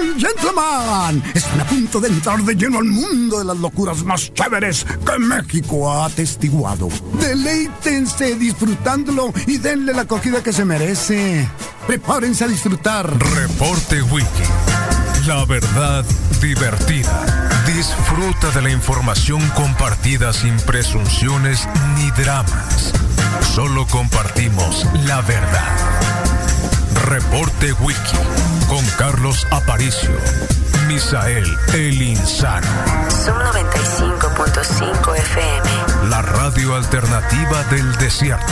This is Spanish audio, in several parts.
and gentlemen, están a punto de entrar de lleno al mundo de las locuras más chéveres que México ha atestiguado. Deleítense disfrutándolo y denle la acogida que se merece. Prepárense a disfrutar. Reporte Wiki. La verdad divertida. Disfruta de la información compartida sin presunciones ni dramas. Solo compartimos la verdad. Reporte Wiki con Carlos Aparicio. Misael El Insano. Son 95.5 FM. La radio alternativa del desierto.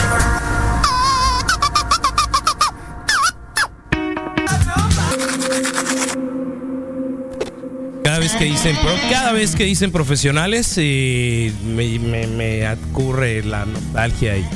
Cada vez que dicen, pro- cada vez que dicen profesionales, eh, me, me, me ocurre la nostalgia y,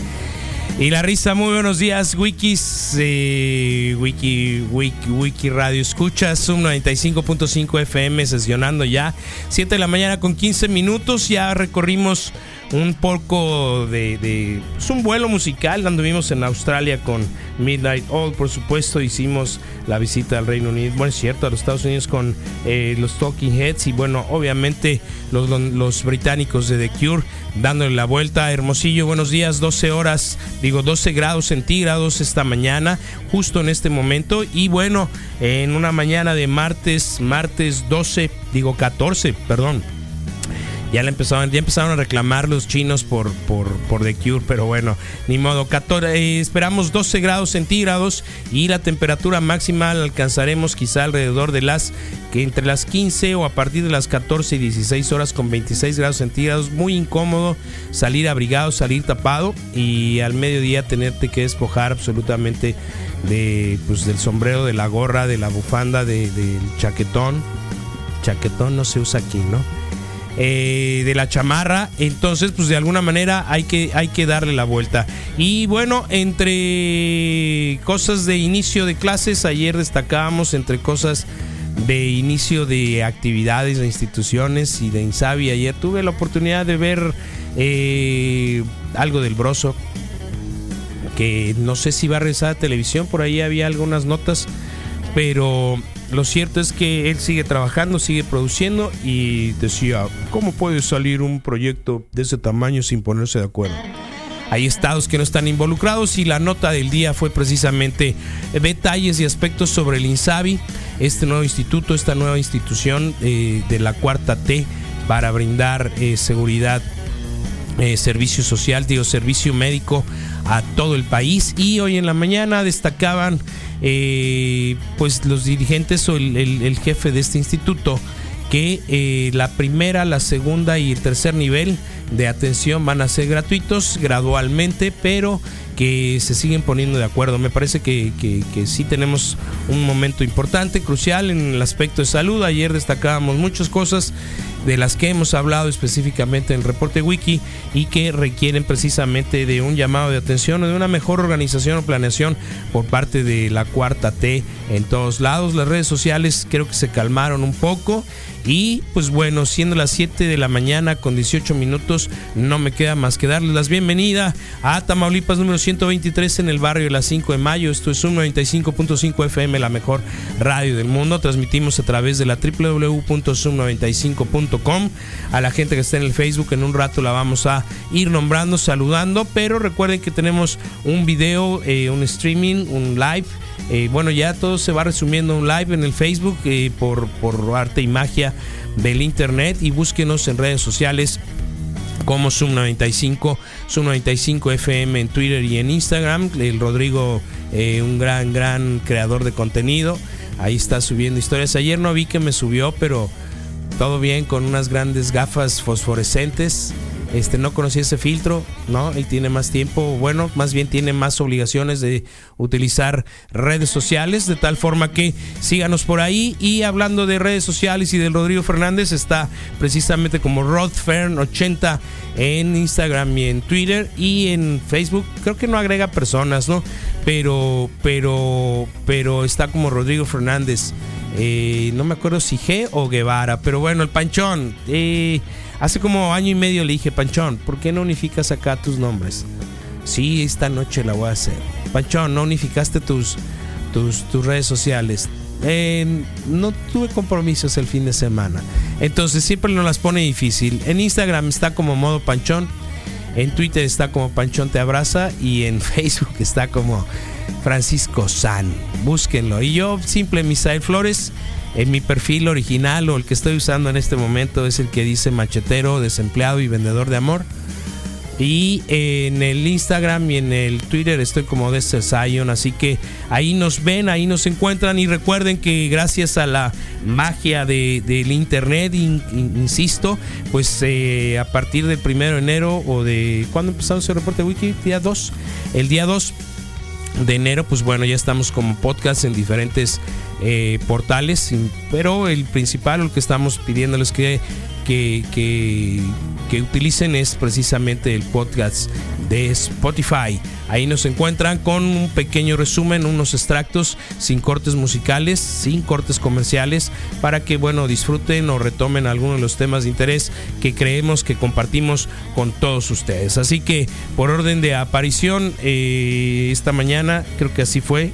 y la risa. Muy buenos días, Wikis, eh, Wiki, Wiki, Wiki Radio Escuchas, Zoom 95.5 FM, sesionando ya 7 de la mañana con 15 minutos. Ya recorrimos un poco de, es un vuelo musical. Anduvimos en Australia con Midnight Oil, por supuesto. Hicimos la visita al Reino Unido, bueno, es cierto, a los Estados Unidos con eh, los Talking Heads y bueno, obviamente los, los británicos de The Cure dándole la vuelta. Hermosillo, buenos días, 12 horas, digo 12 grados centígrados esta mañana, justo en este momento. Y bueno, en una mañana de martes, martes 12, digo 14, perdón. Ya, le empezaron, ya empezaron a reclamar los chinos por, por, por The Cure, pero bueno, ni modo. 14, eh, esperamos 12 grados centígrados y la temperatura máxima la alcanzaremos quizá alrededor de las que entre las 15 o a partir de las 14 y 16 horas con 26 grados centígrados. Muy incómodo salir abrigado, salir tapado y al mediodía tenerte que despojar absolutamente de, pues, del sombrero, de la gorra, de la bufanda, de- del chaquetón. Chaquetón no se usa aquí, ¿no? Eh, de la chamarra. Entonces, pues de alguna manera hay que, hay que darle la vuelta. Y bueno, entre cosas de inicio de clases, ayer destacábamos entre cosas de inicio de actividades de instituciones y de Insabi. Ayer tuve la oportunidad de ver eh, algo del broso que no sé si va a regresar a televisión, por ahí había algunas notas, pero lo cierto es que él sigue trabajando, sigue produciendo y decía, ¿cómo puede salir un proyecto de ese tamaño sin ponerse de acuerdo? Hay estados que no están involucrados y la nota del día fue precisamente detalles y aspectos sobre el INSABI, este nuevo instituto, esta nueva institución eh, de la cuarta T para brindar eh, seguridad eh, servicio social, digo, servicio médico a todo el país. Y hoy en la mañana destacaban eh, pues los dirigentes o el, jefe de este instituto que eh, la primera, la segunda y el tercer nivel de atención van a ser gratuitos gradualmente, pero que se siguen poniendo de acuerdo. Me parece que, sí tenemos un momento importante, crucial en el aspecto de salud. Ayer destacábamos muchas cosas de las que hemos hablado específicamente en el reporte wiki y que requieren precisamente de un llamado de atención o de una mejor organización o planeación por parte de la cuarta T en todos lados. Las redes sociales creo que se calmaron un poco y pues bueno, siendo las 7 de la mañana con 18 minutos, no me queda más que darles las bienvenida a Tamaulipas número 123 en el barrio de las 5 de mayo. Esto es un 95.5 FM, la mejor radio del mundo. Transmitimos a través de la www.sum95.com. A la gente que está en el Facebook, en un rato la vamos a ir nombrando, saludando. Pero recuerden que tenemos un video, eh, un streaming, un live. Eh, bueno, ya todo se va resumiendo un live en el Facebook eh, por, por arte y magia del internet. Y búsquenos en redes sociales como Zoom 95, Zoom 95 FM en Twitter y en Instagram. El Rodrigo, eh, un gran, gran creador de contenido. Ahí está subiendo historias. Ayer no vi que me subió, pero todo bien con unas grandes gafas fosforescentes. Este no conocí ese filtro, ¿no? Él tiene más tiempo, bueno, más bien tiene más obligaciones de utilizar redes sociales, de tal forma que síganos por ahí. Y hablando de redes sociales y del Rodrigo Fernández, está precisamente como RodFern80 en Instagram y en Twitter y en Facebook. Creo que no agrega personas, ¿no? Pero, pero, pero está como Rodrigo Fernández. Eh, no me acuerdo si G o Guevara, pero bueno, el Panchón. eh, hace como año y medio le dije, Panchón, ¿por qué no unificas acá tus nombres? Sí, esta noche la voy a hacer. Panchón, no unificaste tus, tus, tus redes sociales. eh, no tuve compromisos el fin de semana. Entonces siempre nos las pone difícil. En Instagram está como modo panchón. En Twitter está como Panchón Te Abraza. Y en Facebook está como Francisco San. Búsquenlo. Y yo, simple Misael Flores. En mi perfil original o el que estoy usando en este momento es el que dice machetero, desempleado y vendedor de amor. Y en el Instagram y en el Twitter estoy como de Zion. Así que ahí nos ven, ahí nos encuentran. Y recuerden que gracias a la magia de, del internet, in- in- insisto, pues eh, a partir del primero de enero o de. ¿Cuándo empezamos el reporte wiki? Día 2. El día 2 de enero, pues bueno, ya estamos como podcast en diferentes eh, portales, pero el principal, lo que estamos pidiéndoles que, que, que, que utilicen es precisamente el podcast de Spotify. Ahí nos encuentran con un pequeño resumen, unos extractos sin cortes musicales, sin cortes comerciales, para que bueno disfruten o retomen algunos de los temas de interés que creemos que compartimos con todos ustedes. Así que por orden de aparición, eh, esta mañana creo que así fue.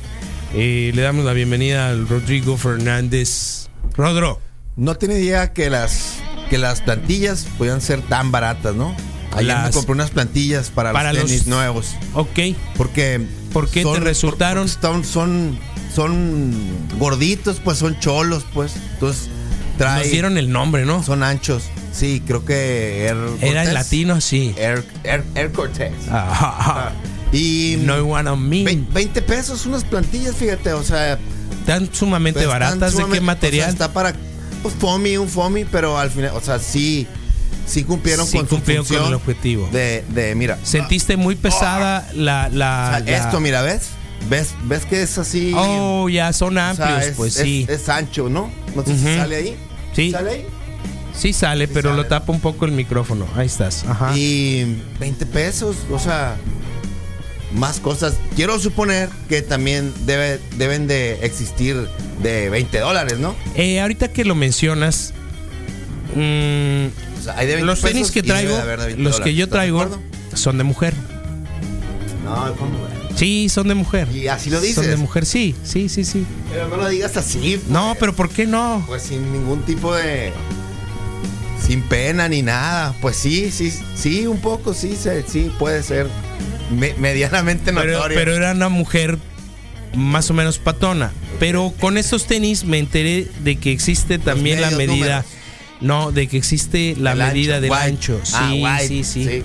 eh, le damos la bienvenida al Rodrigo Fernández. Rodro. No tenía idea que las que las plantillas podían ser tan baratas, ¿no? Ayer Las- me compré unas plantillas para, Para los tenis los- nuevos. Ok. Porque. ¿Por qué te resultaron? Son, son, son gorditos, pues son cholos, pues. Entonces, trae. Nos dieron el nombre, ¿no? Son anchos. Sí, creo que Air Era en Cortez. latino, sí. Air, Air, Air Cortez. Ajá, ajá. Y. No wanna me. ve- 20 pesos unas plantillas, fíjate, o sea. Están sumamente Pues, están baratas. ¿De qué material? o sea, está para pues, foamy, un foamy, pero al final, o sea, sí, sí cumplieron Sí con cumplieron con el objetivo. De, de mira, Sentiste muy pesada la. la, o sea, la- esto, mira, ¿ves? ¿Ves? ¿Ves que es así? Oh, ya son o amplios, sea, es, pues es- sí. Es, ancho, ¿no? No sé Ujú. si sale ahí. Sí. ¿Sale ahí? Sí sale, Sí pero sale. lo tapa un poco el micrófono. Ahí estás. Ajá. Y 20 pesos, o sea, más cosas. Quiero suponer que también debe, deben de existir de 20 dólares, ¿no? Eh, ahorita que lo mencionas, mm, O sea, hay de 20 los tenis que traigo, de haber de 20 los que yo ¿Estás de traigo, son de mujer. No, ¿cómo? Sí, son de mujer. Y así lo Son dices. de mujer, sí, sí, sí, sí. Pero no lo digas así. pues. No, pero ¿por qué no? Pues sin ningún tipo de. Sin pena ni nada. Pues sí, sí, sí, un poco, sí, sí, puede ser me- medianamente Pero, notorio. pero era una mujer más o menos patona. Pero con estos tenis me enteré de que existe también la medida. números. No, de que existe la El medida ancho, del wide. ancho. Sí, Ah, sí, sí, sí.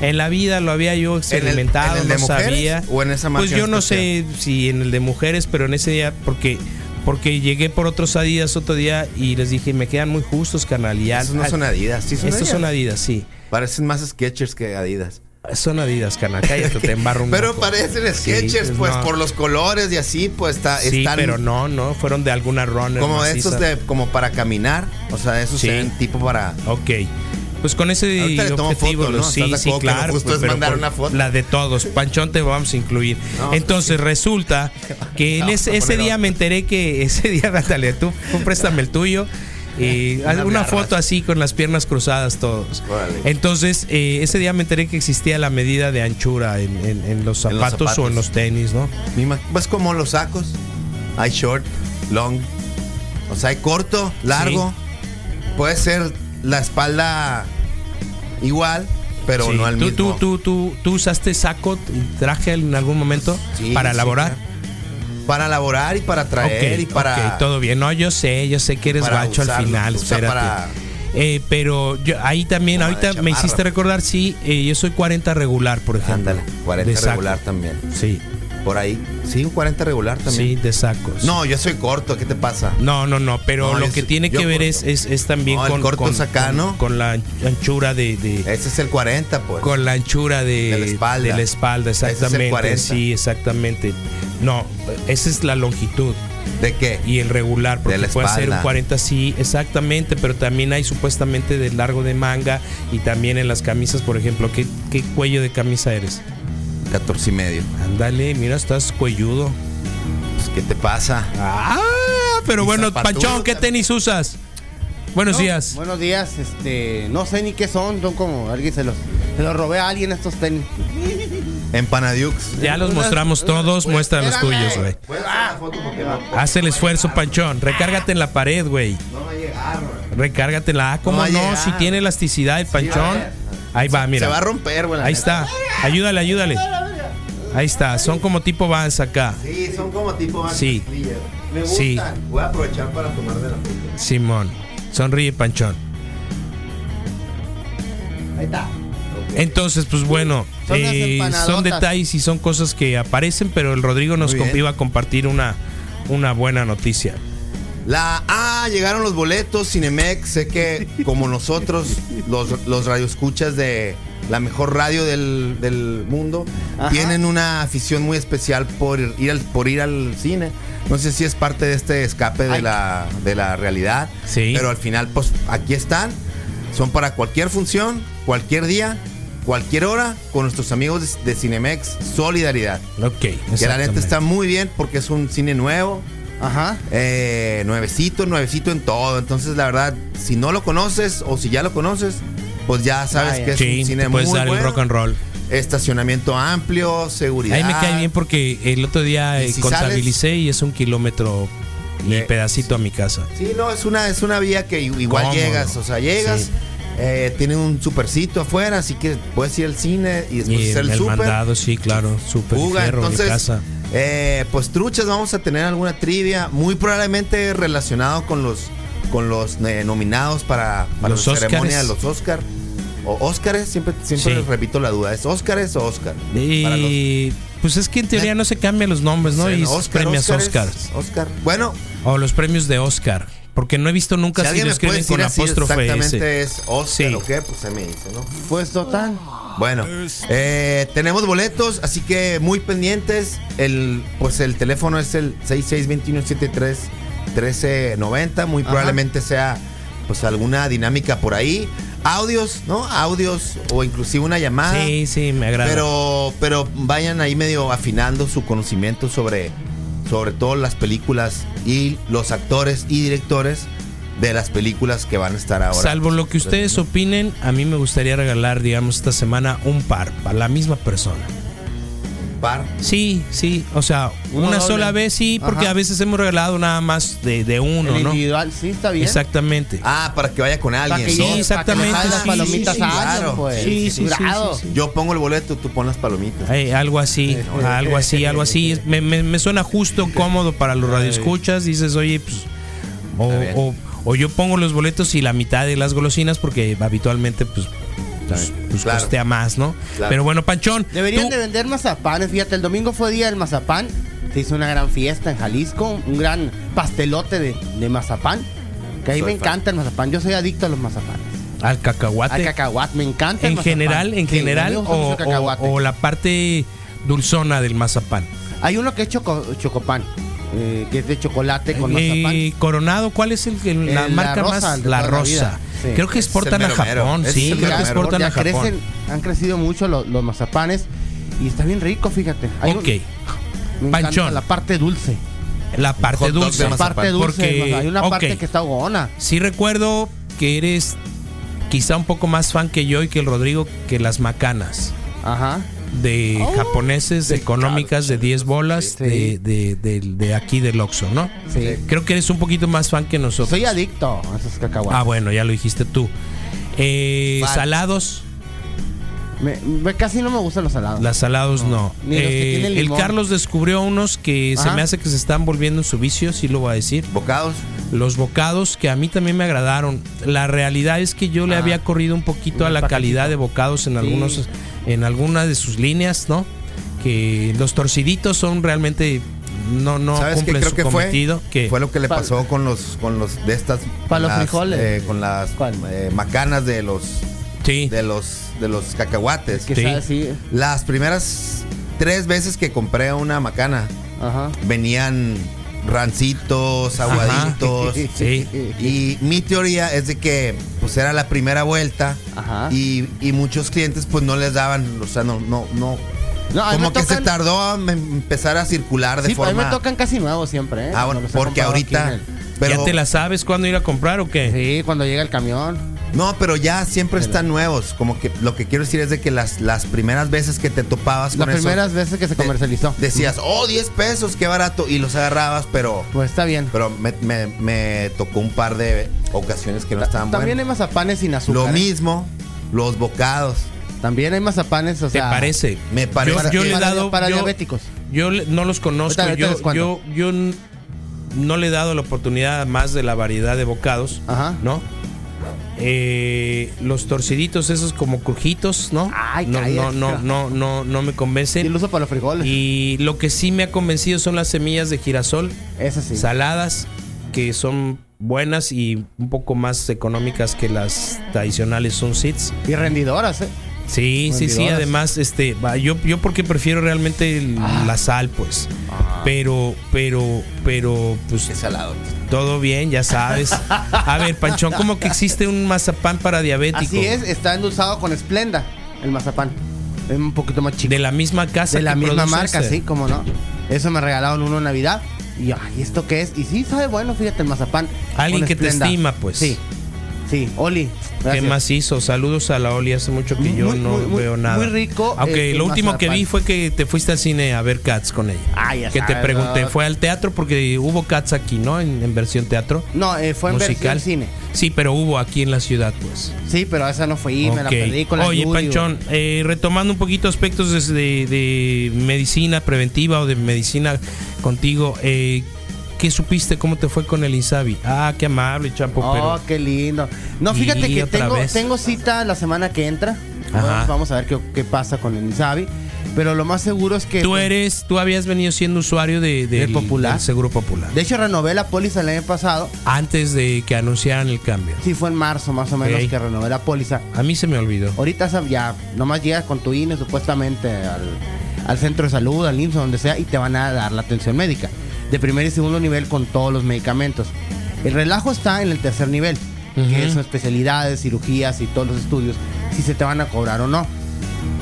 En la vida lo había yo ¿En el- experimentado, en el no sabía. o en esa Pues yo no especial? sé si en el de mujeres, pero en ese día, porque porque llegué por otros Adidas otro día y les dije, me quedan muy justos, carnal. y ya- Esos no son Adidas, sí son Estos son Adidas. Sí. Parecen más Skechers que Adidas. Son Adidas, carnal. Cállate, te embarro un Pero moco. parecen Sí, Skechers, pues no. por los colores y así, pues está, Sí, están pero no, no, fueron de alguna runner. como maciza. esos de como para caminar. O sea, esos Sí. ven tipo para. Ok. Pues con ese Ahorita le tomo objetivo, foto, ¿no? los- sí, ¿Estás de sí, lo claro. justo pues, es pero mandar con una foto? La de todos. Panchón te vamos a incluir. No, Entonces resulta que en ese, ese día otro. me enteré que ese día, ándale, tú, tú préstame el tuyo. Y una foto así con las piernas cruzadas todos. Entonces, eh, ese día me enteré que existía la medida de anchura en, en- en los En los zapatos o en los tenis, ¿no? Pues como los sacos. Hay short, long. O sea, hay corto, largo. Puede ser la espalda igual, pero Sí. no al ¿Tú, mismo. tú, tú, tú, tú usaste saco y traje en algún momento Sí, para elaborar? claro. Para elaborar y para traer Ok, y para. ok, todo bien. No, yo sé, yo sé que eres gacho al final, espérate. para- Eh, pero yo, ahí también, de ahorita me hiciste recordar, sí, eh, yo soy 40 regular, por ejemplo. Ándale, 40 de saco. regular también. Sí, Por ahí. Sí, un 40 regular sí, también. de sacos. No, yo soy corto, ¿qué te pasa? No, no, no, pero No, lo que soy- tiene que ver es, es, es también No, el con, corto con, acá, con- ¿no? con la anchura de, de- Ese es el 40, pues. con la anchura de, De la espalda. de la espalda, Ese es el exactamente. 40. Sí, exactamente. No, esa es la longitud. ¿De qué? y el regular, porque la puede ser un espalda. 40, sí, exactamente, pero también hay supuestamente de largo de manga y también en las camisas, por ejemplo, ¿qué, qué cuello de camisa eres? 14 y medio. Ándale, mira, estás cuelludo. Pues, ¿Qué te pasa? Ah, pero bueno, zapatudo Panchón, ¿qué tenis usas? Buenos No, días. Buenos días, este, no sé ni qué son, son como alguien se los, se los robé a alguien estos tenis. En Panadiux. Ya los mostramos todos, muestra los tuyos, güey. ¿Puedes hacer la foto porque va- Haz el esfuerzo, Panchón. Recárgate en la pared, güey. no va a llegar, güey. Recárgatela. Ah, ¿cómo No. Si tiene elasticidad el Panchón. Ahí va, mira. Se va a romper, güey. Ahí está. Ayúdale, ayúdale. Ahí está. Son como tipo Vans acá. Sí, son como tipo más Sí. Me gustan. Sí. Voy a aprovechar para tomar de la foto. Simón. Sonríe, Panchón. Ahí está. Entonces, pues bueno, Son eh, son detalles y son cosas que aparecen, pero el Rodrigo nos iba a compartir una, una buena noticia. La ah, llegaron los boletos Cinemex. Sé que como nosotros, los, los radioescuchas de la mejor radio del, del mundo, Ajá. tienen una afición muy especial por ir al, por ir al cine. No sé si es parte de este escape de Ay. la, de la realidad. Sí. Pero al final, pues aquí están. Son para cualquier función, cualquier día, cualquier hora, con nuestros amigos de, de Cinemex. Solidaridad. Ok. Que la neta está muy bien porque es un cine nuevo. Ajá. Eh, nuevecito, nuevecito en todo. Entonces, la verdad, si no lo conoces o si ya lo conoces, pues ya sabes Vaya. que es Sí, un cine te muy puedes dar el bueno. rock and roll. Estacionamiento amplio, seguridad. Ahí me cae bien porque el otro día Y eh, si contabilicé y es un kilómetro y Le- pedacito a mi casa. Sí, no, es una, es una vía que igual Cómodo. llegas. O sea, llegas, Sí. Eh, tiene un supercito afuera, así que puedes ir al cine y después Y hacer el, el mandado, sí, claro, súper Fuga, ligero, mi entonces, casa. eh, pues truchas, vamos a tener alguna trivia, muy probablemente relacionado con los con los eh, nominados para, para Los la ceremonia de los Oscar. O Óscares, siempre, siempre Sí. repito la duda, ¿es Óscares o los- Y pues es que en teoría no se cambian los nombres, ¿no? Y Oscar, premios Oscars. Oscar. Bueno, O los premios de Oscar. Porque no he visto nunca si si, lo me puede escriben decir con apóstrofe exactamente S. es Oscar Sí. o qué, pues se me dice, ¿no? Pues total. Bueno, eh, tenemos boletos, así que muy pendientes. El, pues el teléfono es el 662173 1390. Muy probablemente sea pues alguna dinámica por ahí. Audios, ¿no? Audios o inclusive una llamada. Sí, sí, me agrada. Pero, pero vayan ahí medio afinando su conocimiento sobre, sobre todo las películas y los actores y directores de las películas que van a estar ahora. Salvo lo que ustedes opinen, a mí me gustaría regalar, digamos, esta semana un par para la misma persona. Par. Sí, sí, o sea, Uno una doble. sola vez sí, porque Ajá. a veces hemos regalado nada más de, de uno, el ¿no? individual, sí, está bien. Exactamente. Ah, para que vaya con alguien. Sí, exactamente, para que le sí, jale las palomitas sí, sí, a alguien, claro. pues. Sí, sí, sí, Jurado. sí, sí. Yo pongo el boleto, tú pones las palomitas. Eh, algo así, algo así, algo así. Es- Me, me- me suena justo, cómodo para los radioescuchas. Dices, oye, pues. O, Está bien. o- o yo pongo los boletos y la mitad de las golosinas porque habitualmente, pues. Pues, pues Claro. costea más, ¿no? Claro. Pero bueno, Panchón. Deberían tú- de vender mazapanes. Fíjate, el domingo fue día del mazapán. Se hizo una gran fiesta en Jalisco. Un gran pastelote de, de mazapán. Que a mí Soy me fan. encanta el mazapán. Yo soy adicto a los mazapanes. al cacahuate. Al cacahuate, me encanta. en mazapán. general, en Sí, general, o, o- o la parte dulzona del mazapán. Hay uno que es choco, chocopán. eh, que es de chocolate con mazapán. Eh, Coronado, ¿cuál es el, el- la Eh, la marca rosa, más? La rosa. Sí. Creo que exportan a mero. Japón, sí, creo mero que exportan ya a Japón. crecen, han crecido mucho los, los mazapanes. Y está bien rico, fíjate. Hay un- Ok, me encanta Panchón. la parte dulce. la parte dulce. La parte dulce. Porque- hay una parte que está gona. Sí recuerdo que eres quizá un poco más fan que yo y que el Rodrigo que las macanas Ajá. De Oh, japoneses de económicas de 10 bolas Sí. de, de, de- de aquí del Oxxo, ¿no? Sí. Creo que eres un poquito más fan que nosotros. Soy adicto a esos cacahuates. Ah, bueno, ya lo dijiste tú. Eh, salados, Me- me- casi no me gustan los salados. las salados no. Ni los que Eh, el. Carlos descubrió unos que se me hace que se están volviendo en su vicio, sí lo voy a decir. Bocados. Los bocados que a mí también me agradaron. La realidad es que yo le Ah. había corrido un poquito a la paquetito. calidad de bocados en Sí. algunos en algunas de sus líneas, ¿no? Que los torciditos son realmente no no ¿Sabes qué cumplen creo su que fue? cometido. que Fue lo que le Pa- pasó con los con los de estas los frijoles. eh, con las eh, macanas de los sí. de los de los cacahuates. que Sí. sabe así. Las primeras tres veces que compré una macana Ajá. venían rancitos, aguaditos. Sí. Y mi teoría es de que pues era la primera vuelta Ajá. y, y muchos clientes pues no les daban, o sea, no, no, no. A Como que se tardó en empezar a circular de Sí, a mí forma. me tocan casi nuevos siempre, ¿eh? Ah, bueno, porque ahorita. Pero, ¿Ya te la sabes cuándo ir a comprar o qué? Sí, cuando llega el camión. No, pero ya siempre están nuevos. Como que lo que quiero decir es de que las, las primeras veces que te topabas Las con eso, primeras veces que se de- comercializó. decías, oh, 10 pesos, qué barato. Y los agarrabas, pero, Pues está bien. pero me, me- me tocó un par de ocasiones que no estaban También hay mazapanes sin azúcar. Lo ¿eh? mismo, los bocados. También hay mazapanes, o ¿Te sea. parece? Me parece Yo, yo que- le he para- dado. para yo- diabéticos. Yo le- no los conozco. Ahorita- ahorita les yo, cuento. yo, yo n- no le he dado la oportunidad más de la variedad de bocados. Ajá. ¿No? Eh, los torciditos, esos como crujitos, ¿no? Ay, no, no, no, no, no, no me Y convencen. lo uso para los frijoles. Y lo que sí me ha convencido son las semillas de girasol, Eso sí. saladas, que son buenas y un poco más económicas que las tradicionales Sun Seeds. Y rendidoras, ¿eh? Sí, sí, sí. Además, este, yo, yo porque prefiero realmente el- Ah. la sal, pues. Pero, pero, pero, pues Qué salado. todo bien, ya sabes. A ver, Panchón, ¿cómo que existe un mazapán para diabético? Así es, está endulzado con Splenda, el mazapán. Es un poquito más chico. De la misma casa. De la que misma marca, sí, como no. Eso me regalaron uno en Navidad. Y yo, ay, ¿esto qué es? Y sí, sabe bueno, fíjate, el mazapán. Alguien que te estima, pues. Sí, sí, Oli. ¿Qué gracias. más hizo? Saludos a la Oli. Hace mucho que yo Muy, no muy, veo nada. muy rico, Aunque eh, lo último que vi fue que te fuiste al cine a ver Cats con ella. Ah, ya que te pregunté. ¿fue al teatro? Porque hubo Cats aquí, ¿no? En, en versión teatro. No, eh, fue en musical. versión cine. Sí, pero hubo aquí en la ciudad, pues. Sí, pero esa no fue, me la perdí con la Oye, Yuri, Panchón, eh, retomando un poquito aspectos de medicina preventiva o de medicina contigo, eh, ¿qué supiste? ¿Cómo te fue con el Insabi? Ah, qué amable, Chapo, Oh, pero... qué lindo. No, fíjate Y que tengo, vez. tengo cita la semana que entra. Ajá. Vamos, a ver qué, qué pasa con el Insabi. Pero lo más seguro es que. Tú eres, tú habías venido siendo usuario de, del- Del Popular. del Seguro Popular. De hecho, renové la póliza el año pasado. antes de que anunciaran el cambio. Sí, fue en marzo más o menos que renové la póliza. A mí se me olvidó. Ahorita ya nomás llegas con tu INE supuestamente al, al centro de salud, al IMSS, donde sea, y te van a dar la atención médica. De primer y segundo nivel con todos los medicamentos. El relajo está en el tercer nivel, que son especialidades, cirugías y todos los estudios, si se te van a cobrar o no.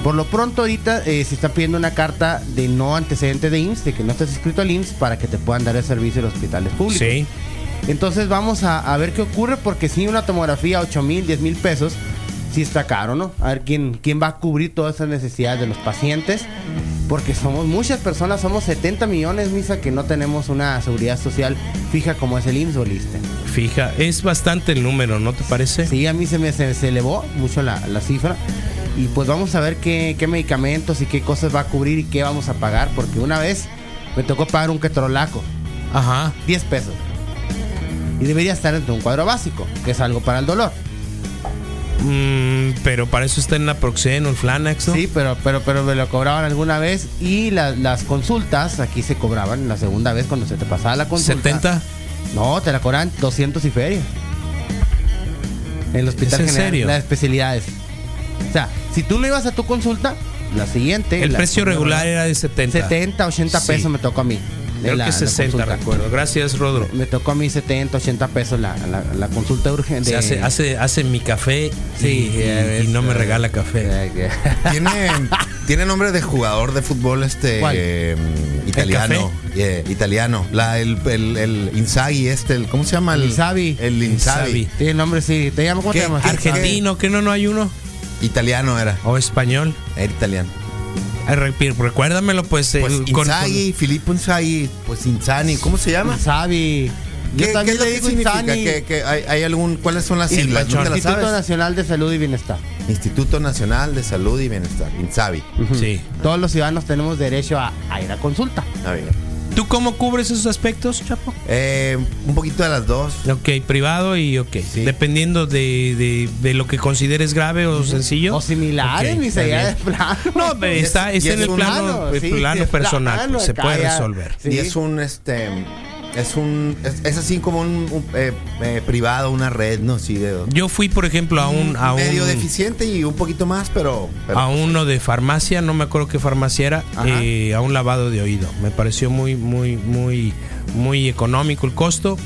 Por lo pronto ahorita eh, se está pidiendo una carta de no antecedente de IMSS, de que no estés inscrito al IMSS para que te puedan dar el servicio en los hospitales públicos. Sí. Entonces vamos a, a ver qué ocurre porque si una tomografía 8 mil, 10 mil pesos, sí está caro, ¿no? A ver quién, quién va a cubrir todas esas necesidades de los pacientes. Porque somos muchas personas, somos 70 millones, Misa, que no tenemos una seguridad social fija como es el IMSS o el ISSSTE. Fija, es bastante el número, ¿no te parece? Sí, a mí se me se, se elevó mucho la, la cifra. Y pues vamos a ver qué, qué medicamentos y qué cosas va a cubrir y qué vamos a pagar. Porque una vez me tocó pagar un ketorolaco, Ajá. 10 pesos. Y debería estar dentro de un cuadro básico, que es algo para el dolor. Mm, pero para eso está en la Proxeno, el Flanax, ¿no? Sí, pero, pero, pero me lo cobraban alguna vez y la- las consultas aquí se cobraban la segunda vez cuando se te pasaba la consulta. 70. No, te la cobran 200 y feria. En el hospital en general, serio? las especialidades. O sea, si tú no ibas a tu consulta, la siguiente. El la- precio regular era de 70. 70, 80 Sí. pesos me tocó a mí. Creo La- que la 60, consulta. recuerdo. Gracias, Rodro. Me tocó a mí 70, 80 pesos la, la, la consulta urgente. Hace, hace, hace mi café Sí, y, y- ya y no me ves, regala café. Eh, que- Tiene, tiene nombre de jugador de fútbol este ¿Cuál? eh, italiano. eh, italiano. La, el, el, el Inzaghi, este, el- ¿cómo se llama? El Insabi. El Insabi. Tiene nombre, sí. ¿Te llamas? ¿Cómo te ¿Qué- llamas? qué- Argentino, que no, no hay uno. Italiano era. O español. Era italiano. Recuérdamelo, pues. eh, Pues con- con- Inzaghi, Filippo Inzaghi, pues Inzani, ¿cómo se llama? Insabi. Yo ¿Qué, también qué le digo significa? Insani. ¿Qué- qué- hay, hay algún, ¿Cuáles son las siglas? ¿No Instituto sabes? Nacional de Salud y Bienestar. Instituto Nacional de Salud y Bienestar, Insabi. Sí. Todos los ciudadanos tenemos derecho a, a ir a consulta. A ver. ¿Tú cómo cubres esos aspectos, Chapo? Eh, un poquito de las dos. Ok, privado y ok. Sí. Dependiendo de, de- de lo que consideres grave o sencillo. O similares, está allá de plano. No, pero está, está es en el plano, plano, el sí, plano es personal, plano, pues, se puede resolver. Sí. Y es un, este, es un, es, es así como un, un, eh, eh, privado, una red, ¿no? Sí, de, Yo fui, por ejemplo, a un, a medio un, deficiente y un poquito más, pero, pero a uno de farmacia, no me acuerdo qué farmacia era, eh, a un lavado de oído. Me pareció muy, muy, muy, muy económico el costo.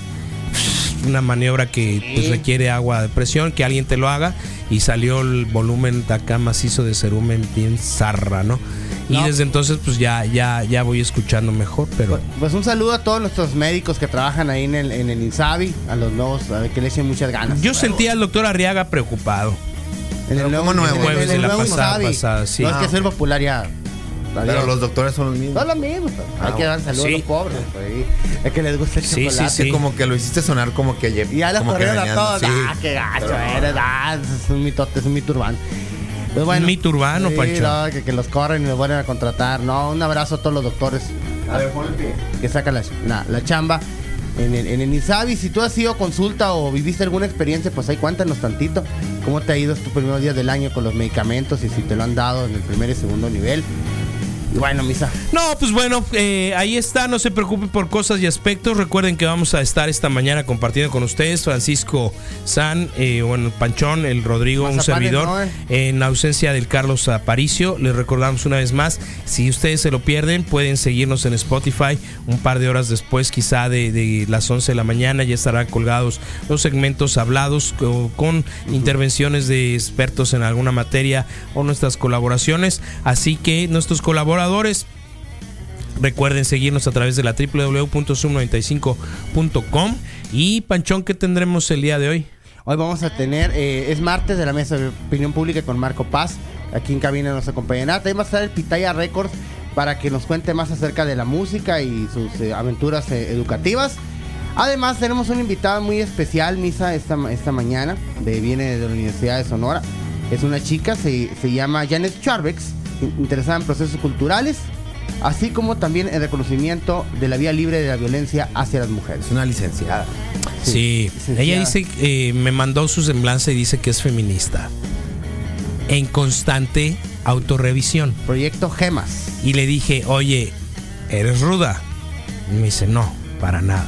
Una maniobra que pues, requiere agua de presión, que alguien te lo haga y salió el volumen de acá macizo de cerumen bien zarra, ¿no? Y No. desde entonces, pues ya, ya, ya voy escuchando mejor, pero. Pues un saludo a todos nuestros médicos que trabajan ahí en el, en el INSABI, a los nuevos, a ver, que le echen muchas ganas. Yo sentía al doctor Arriaga preocupado. en el nuevo, Jueves en de la nuevo pasada- INSABI. pasada, sí. No es que Ah. soy popular ya. Pero los doctores son los mismos. No es lo mismo, pero hay que dar saludos Sí. a los pobres. güey. Es que les gusta el Sí, sí, chocolate. sí. Sí, como que lo hiciste sonar como que Y ya los corrieron a todos. sí. Ah, qué gacho eres. Ah, es un mitote, es un mito urbano. Pues bueno. Mito urbano, sí, Pancho. no, que, que los corren y los vuelven a contratar. No, un abrazo a todos los doctores. A ver, ponle pie. Que sacan la, la- la chamba. En el, en el INSABI, si tú has ido a consulta o viviste alguna experiencia, pues ahí cuéntanos tantito. ¿Cómo te ha ido estos primeros días del año con los medicamentos y si te lo han dado en el primer y segundo nivel? Bueno, misa. No, pues bueno, eh, ahí está, no se preocupen por cosas y aspectos. Recuerden que vamos a estar esta mañana compartiendo con ustedes Francisco San, eh, bueno, Panchón, el Rodrigo, un servidor, ¿no, eh? en ausencia del Carlos Aparicio. Les recordamos una vez más, si ustedes se lo pierden, pueden seguirnos en Spotify un par de horas después, quizá de, de las 11 de la mañana, ya estarán colgados los segmentos hablados co- con intervenciones de expertos en alguna materia o nuestras colaboraciones. Así que nuestros colaboradores Recuerden seguirnos a través de la www.sum95.com y Panchón que tendremos el día de hoy. Hoy vamos a tener, eh, es martes de la mesa de opinión pública con Marco Paz. Aquí en cabina nos acompañará. También va a estar el Pitaya Records para que nos cuente más acerca de la música y sus eh, aventuras eh, educativas. Además, tenemos una invitada muy especial, Misa, esta, esta mañana. De, viene de la Universidad de Sonora. Es una chica, se, se llama Janet Charvex, interesada en procesos culturales, así como también en reconocimiento de la vía libre de la violencia hacia las mujeres. Es una licenciada. Sí, licenciada. ella dice, eh, me mandó su semblanza y dice que es feminista. En constante autorrevisión. Proyecto Gemas. Y le dije, oye, ¿eres ruda? Y me dice, no, para nada.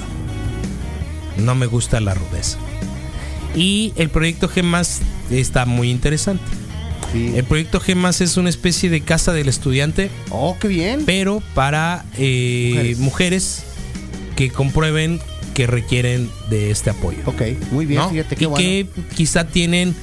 No me gusta la rudeza. Y el proyecto Gemas está muy interesante. Sí. El proyecto Gemas es una especie de casa del estudiante, Oh, qué bien. pero para eh, Mujeres. mujeres. que comprueben que requieren de este apoyo. Ok, muy bien, ¿no? fíjate qué y bueno. que quizá tienen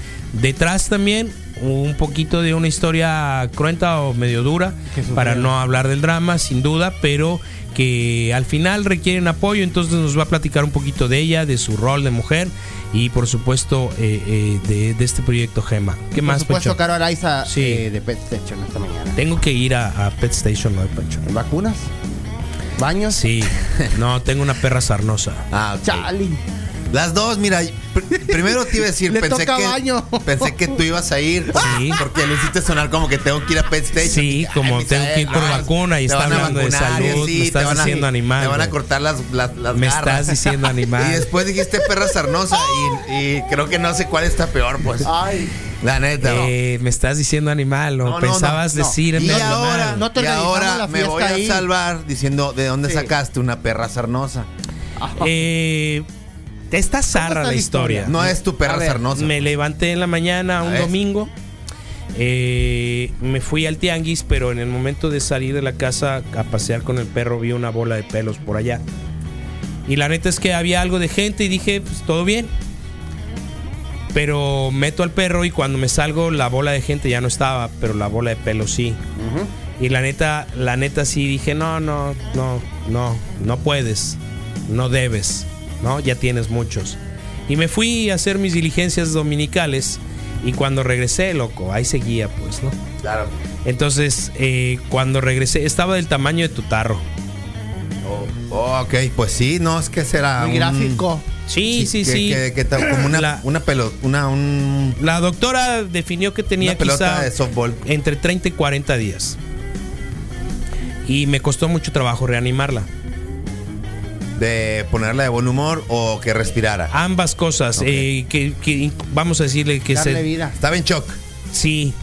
detrás también un poquito de una historia cruenta o medio dura para no hablar del drama sin duda pero que al final requieren apoyo entonces nos va a platicar un poquito de ella de su rol de mujer y por supuesto eh, eh, de, de este proyecto Gema ¿qué Por más supuesto, Pancho? Caro Araiza Sí. eh, de Pet Station esta mañana. tengo que ir a, a Pet Station Pancho ¿Vacunas? ¿Baños? sí no tengo una perra sarnosa Ah, ok. Las dos, mira, pr- primero te iba a decir, Le pensé toca que baño. pensé que tú ibas a ir, Sí. porque lo hiciste sonar como que tengo que ir a Pet Station. Sí, ay, como tengo que ir por no, vacuna y está hablando de vacunar salud, me te estás van a- diciendo animal, Te van a cortar las, las, las me garras. estás diciendo animal Y después dijiste perra sarnosa y, y creo que no sé cuál está peor, pues. Ay. La neta. Eh, me estás diciendo animal, ¿no? Pensabas no, no. decirme Y ahora, No te y ahora la me voy a salvar diciendo de dónde Sí. sacaste una perra sarnosa. Eh, está zarra está la historia. historia? No es tu perra ver, sarnosa. Me levanté en la mañana un domingo. eh, me fui al tianguis, pero en el momento de salir de la casa a pasear con el perro vi una bola de pelos por allá. Y la neta es que había algo de gente y dije, pues todo bien. Pero meto al perro y cuando me salgo la bola de gente ya no estaba, pero la bola de pelo sí. Y la neta, la neta sí dije, no, no, no, no, no puedes, no debes, ¿no? Ya tienes muchos. Y me fui a hacer mis diligencias dominicales y cuando regresé, loco, ahí seguía, pues, ¿no? Claro. Entonces, eh, cuando regresé, estaba del tamaño de tu tarro. Oh, ok, pues sí, no, es que será. Muy un- gráfico. Sí, sí, que- sí. que- que ta- como una, La- una pelota, una, un- La doctora definió que tenía una pelota quizá de softball. entre 30 y 40 días. Y me costó mucho trabajo reanimarla. De ponerla de buen humor o que respirara. Ambas cosas. Ok. eh, que, que vamos a decirle que Darle se, vida. Estaba en shock. Sí.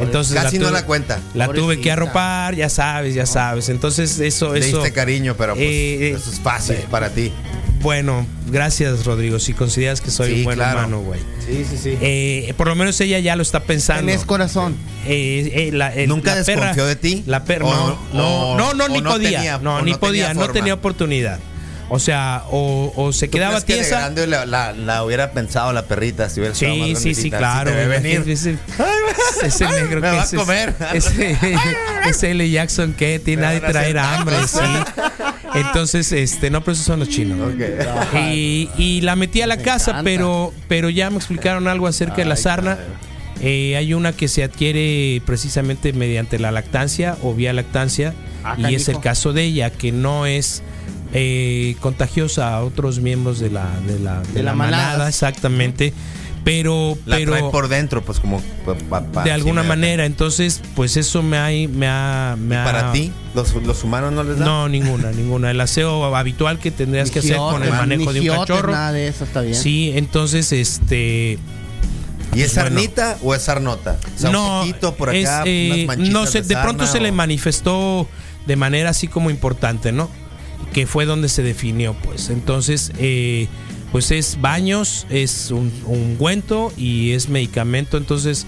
Entonces Casi no tuve- la cuenta. La tuve que Pobrecita. arropar, ya sabes, ya sabes. Entonces eso, Le eso. diste cariño, pero pues eh, eso es fácil eh, para ti. Bueno, gracias Rodrigo. Si consideras que soy Sí, un buen claro. hermano, güey. Sí, sí, sí. Eh, por lo menos ella ya lo está pensando. Tenés corazón. Eh, eh, la- el- ¿Nunca la desconfió de ti? La perra. O- No, no, o- no, no, o ni no podía. tenía- no, ni no podía. tenía no tenía oportunidad. O sea, o, o se ¿Tú quedaba crees que de tiesa. grande la, la- la hubiera pensado la perrita si hubiera estado Sí, más sí, sí, claro. si venir. Ese, ese negro me que va a comer. Ese, ese L. Jackson que tiene nadie traer hambre, sí. Entonces, este, no, pero esos son los chinos. Y, y la metí a la Me casa, encanta. pero, pero ya me explicaron algo acerca de la sarna. Eh, hay una que se adquiere precisamente mediante la lactancia o vía lactancia. Ah, y es el caso de ella, que no es eh, contagiosa a otros miembros de la, de la, de De la la manada, manada. exactamente. Pero, La pero trae por dentro, pues como pa- pa- de alguna sí, manera, entonces, pues eso me ha, me ha, me ha- Para ti, los, los humanos no les da. No, ninguna, ninguna. El aseo habitual que tendrías que hacer con el manejo de un ni giotes, cachorro. Nada de eso está bien. Sí, entonces, este. ¿Y es Pues bueno. sarnita o es sarnota? O sea, no, un poquito por es, acá, eh, unas manchitas no sé, de, sarna pronto se o- le manifestó de manera así como importante, ¿no? Que fue donde se definió, pues. Entonces, eh, pues es baños, es un ungüento y es medicamento. Entonces,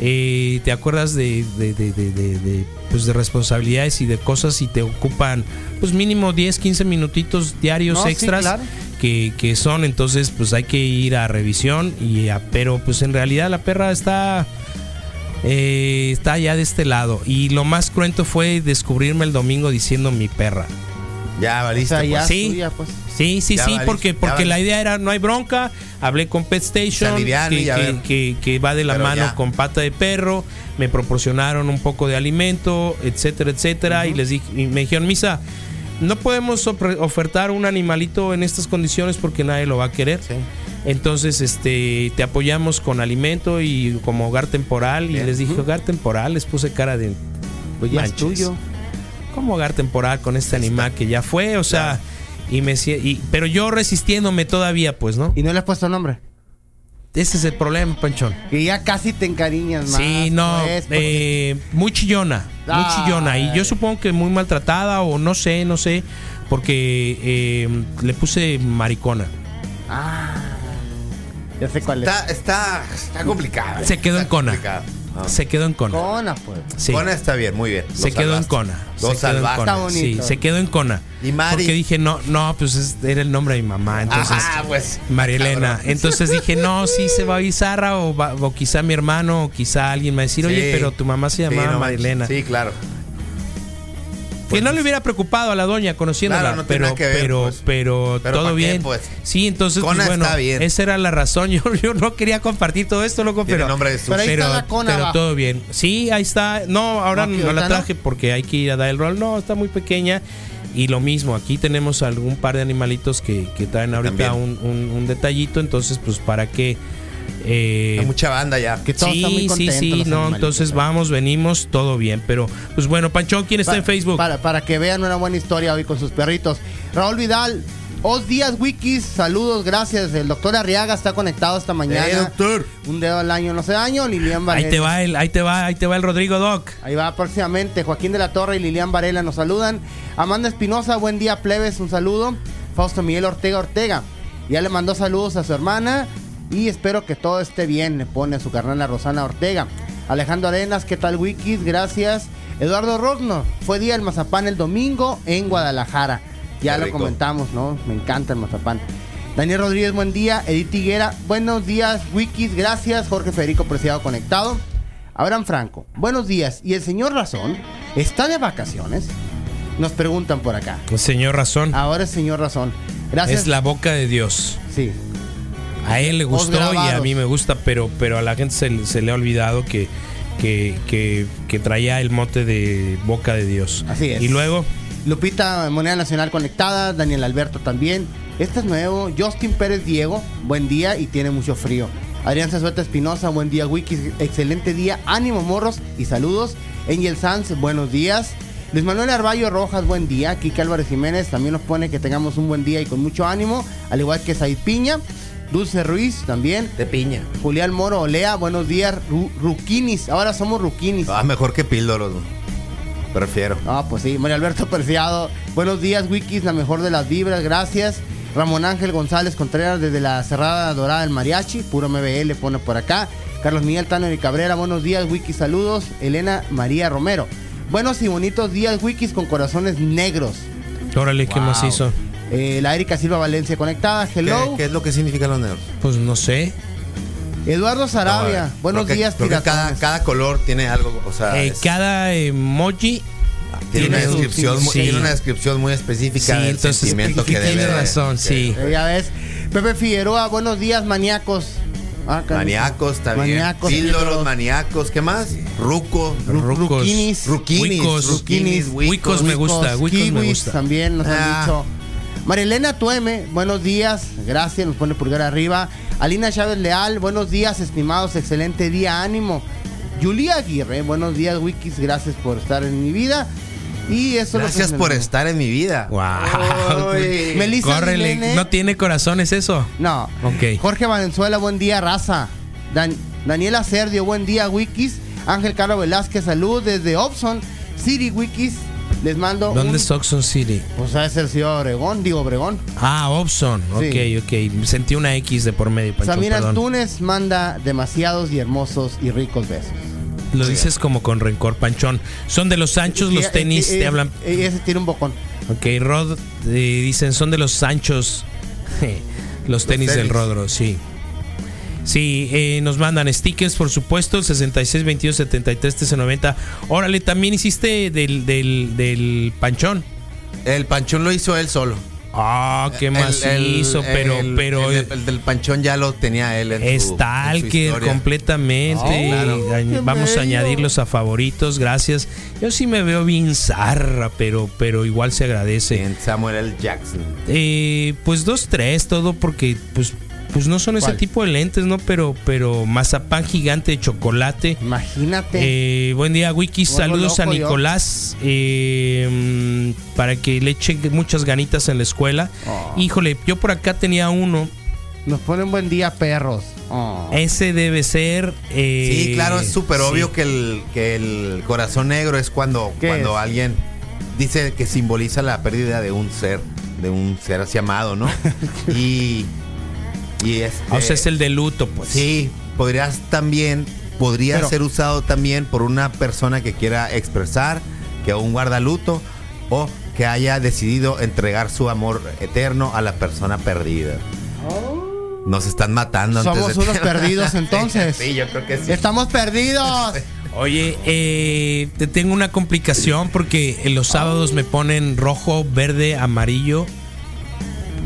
eh, te acuerdas de, de, de, de- de- de, pues de responsabilidades y de cosas y te ocupan, pues mínimo 10, 15 minutitos diarios No, sí, extras claro. que, que son. Entonces, pues hay que ir a revisión. y a- Pero, pues en realidad la perra está eh, está ya de este lado. Y lo más cruento fue descubrirme el domingo diciendo mi perra. Ya, O valiste. sea, ya pues. Sí. suya, pues. Sí, sí, Ya sí, valiste, porque, porque la idea era no hay bronca. Hablé con Pet Station, que, que- que- que va de la Pero mano ya. con pata de perro. Me proporcionaron un poco de alimento, etcétera, etcétera. Y les dije, y me dijeron, Misa, no podemos ofertar un animalito en estas condiciones porque nadie lo va a querer. Sí. Entonces, este, te apoyamos con alimento y como hogar temporal. Bien. Y les dije, hogar temporal, les puse cara de. Pues ya es Manches. tuyo. ¿Cómo hogar temporal con este animal que ya fue? O sea, y me y, pero yo resistiéndome todavía, pues, ¿no? Y no le has puesto nombre. Ese es el problema, Panchón. Que ya casi te encariñas más. Sí, no, pues, porque- eh, muy chillona, muy chillona. Y yo supongo que muy maltratada o no sé, no sé, porque eh, le puse maricona. Ah, ya sé cuál es. Está, está, está complicado. Se quedó Está en cona. complicado. Ah. Se quedó en cona. Cona, pues. Sí. Cona está bien, muy bien. Lo Se quedó en. Cona. Lo se quedó en. Cona. Está bonito. Sí, se quedó en Cona. Y Mari. Porque dije, no, no, pues es- era el nombre de mi mamá. Entonces, Ajá, pues. María Elena. Cabrón. Entonces dije, no, sí se va a Sara o, va- o quizá mi hermano o quizá alguien me va a decir, oye, Sí. pero tu mamá se Sí, llamaba no María manches. Elena. Sí, claro. Que no le hubiera preocupado a la doña conociéndola, Claro, no tiene pero, nada que ver, pero, pues. pero, Pero todo ¿pa' qué, bien. pues? Sí, entonces, pues, Cona bueno, está bien. esa era la razón. Yo, yo no quería compartir todo esto, loco, Tiene pero, nombre de. Pero ahí pero, está la Cona pero abajo. todo bien. Sí, ahí está. No, ahora No, la traje porque hay que ir a dar el rol. No, está muy pequeña. Y lo mismo, aquí tenemos algún par de animalitos que, que traen ahorita un, un- un detallito. Entonces, pues, ¿para qué? Eh, Hay mucha banda ya. Que todos están muy sí, sí, contentos sí. los No, entonces vamos, venimos, todo bien. Pero, pues bueno, Panchón, ¿quién está Pa- en Facebook? Para, para que vean una buena historia hoy con sus perritos. Raúl Vidal, Os días, Wikis, saludos, gracias. El doctor Arriaga está conectado esta mañana. Eh, doctor. Un dedo al año, no sé año. Lilian Ahí Varela. te va el, ahí te va, ahí te va el Rodrigo Doc. Ahí va próximamente. Joaquín de la Torre y Lilian Varela nos saludan. Amanda Espinosa, buen día, plebes, un saludo. Fausto Miguel Ortega Ortega. Ya le mandó saludos a su hermana. Y espero que todo esté bien. Le pone a su carnal a Rosana Ortega. Alejandro Arenas, ¿qué tal, Wikis? Gracias. Eduardo Rosno, fue día del mazapán el domingo en Guadalajara. Ya Qué lo rico. comentamos, ¿no? Me encanta el mazapán. Daniel Rodríguez, buen día. Edith Higuera, buenos días, Wikis, gracias. Jorge Federico Preciado conectado. Abraham Franco, buenos días. ¿Y el señor Razón está de vacaciones? Nos preguntan por acá. Señor Razón. Ahora es señor Razón. Gracias. Es la boca de Dios. Sí. A él le gustó y a mí me gusta, pero, pero a la gente se, se le ha olvidado que, que, que, que traía el mote de boca de Dios. Así es. Y luego, Lupita, Moneda Nacional conectada. Daniel Alberto también. Este es nuevo. Justin Pérez Diego, buen día y tiene mucho frío. Adrián Zazueta Espinosa, buen día, Wikis. Excelente día. Ánimo, morros y saludos. Angel Sanz, buenos días. Luis Manuel Arballo Rojas, buen día. Kike Álvarez Jiménez también nos pone que tengamos un buen día y con mucho ánimo. Al igual que Said Piña. Dulce Ruiz también. De piña. Julián Moro Olea, buenos días. Ru- Ruquinis, ahora somos Ruquinis. Ah, mejor que píldoros. Prefiero. Ah, pues sí, María Alberto Preciado. Buenos días, Wikis, la mejor de las vibras, gracias. Ramón Ángel González Contreras desde la Cerrada Dorada del Mariachi, puro MBL pone por acá. Carlos Miguel Tanner y Cabrera, buenos días, Wikis, saludos. Elena María Romero. Buenos y bonitos días, Wikis, con corazones negros. órale, ¿qué Wow. más hizo? Eh, la Erika Silva Valencia conectada. ¿Qué, Hello. qué es lo que significan los negros? Pues no sé. Eduardo Sarabia. No, Buenos creo que- días, que cada, cada color tiene algo, o sea, Eh, es- cada emoji tiene, una tiene su- descripción, muy- sí. tiene una descripción muy Sí, específica del entonces sentimiento que que tiene debe de- razón, que- sí. Eh, ya ves. Pepe Figueroa, buenos días, maníacos. Ah. Maníacos también. Maníacos. Píldoros, maníacos, ¿qué más? Ruco. Ru- Rucos. Ruquinis. Ruquinis. Huicos. Ruquinis, Huicos me gusta, huicos me gusta. también nos Ah. han dicho. Marilena Tueme, buenos días, gracias, nos pone pulgar arriba. Alina Chávez Leal, buenos días, estimados, excelente día, ánimo. Julia Aguirre, buenos días, Wikis, gracias por estar en mi vida. Y eso Gracias por estar en mi vida. Wow. Uy. Melissa Córrele, Milene. no tiene corazones eso. No. Ok. Jorge Valenzuela, buen día, raza. Dan- Daniela Serdio, buen día, Wikis. Ángel Carlos Velázquez, salud desde Opson City, Wikis. Les mando ¿Dónde un... es Oxon City? Pues de ser Ciudad Obregón, digo Obregón. Ah, Opson. Sí. Ok, ok. Sentí una X de por medio, Pancho, Samir perdón. Antunes manda demasiados y hermosos y ricos besos. Lo dices como con rencor, Panchón. Son de los Sanchos, los tenis eh, te hablan. Ese tiene un bocón. Ok, Rod, eh, dicen, son de los Sanchos. los tenis del tenis. Rodro, sí. Sí, eh, nos mandan stickers, por supuesto, el 66 22 73 1390. Órale, también hiciste del, del, del Panchón. El panchón lo hizo él solo. Ah, qué El- más el- hizo, pero, el- pero el, el del panchón ya lo tenía él en su, en su Stalker historia. completamente. Oh, claro. Vamos a añadirlos a favoritos, gracias. Yo sí me veo bien zarra, pero, pero igual se agradece. Samuel L. Jackson. Eh, pues dos, tres, todo porque pues, pues no son ese tipo de lentes, ¿no? Pero, pero mazapán gigante de chocolate. Imagínate. Eh, buen día, Wiki. Saludos a loco. Nicolás. eh, para que le eche muchas ganitas en la escuela. Oh. Híjole, yo por acá tenía uno. Nos ponen buen día, perros. Oh. Ese debe ser. eh, Sí, claro, es súper sí. obvio que el, que el corazón negro es cuando, ¿Qué cuando es? alguien dice que simboliza la pérdida de un ser, de un ser así amado, ¿no? y, y este, O sea, es el de luto, pues. Sí, podrías también, podría Pero- ser usado también por una persona que quiera expresar que aún guarda luto o que haya decidido entregar su amor eterno a la persona perdida. Nos están matando. antes Somos de- unos perdidos entonces. sí, yo creo que sí. Estamos perdidos. Oye, eh, te tengo una complicación porque en los sábados me ponen rojo, verde, amarillo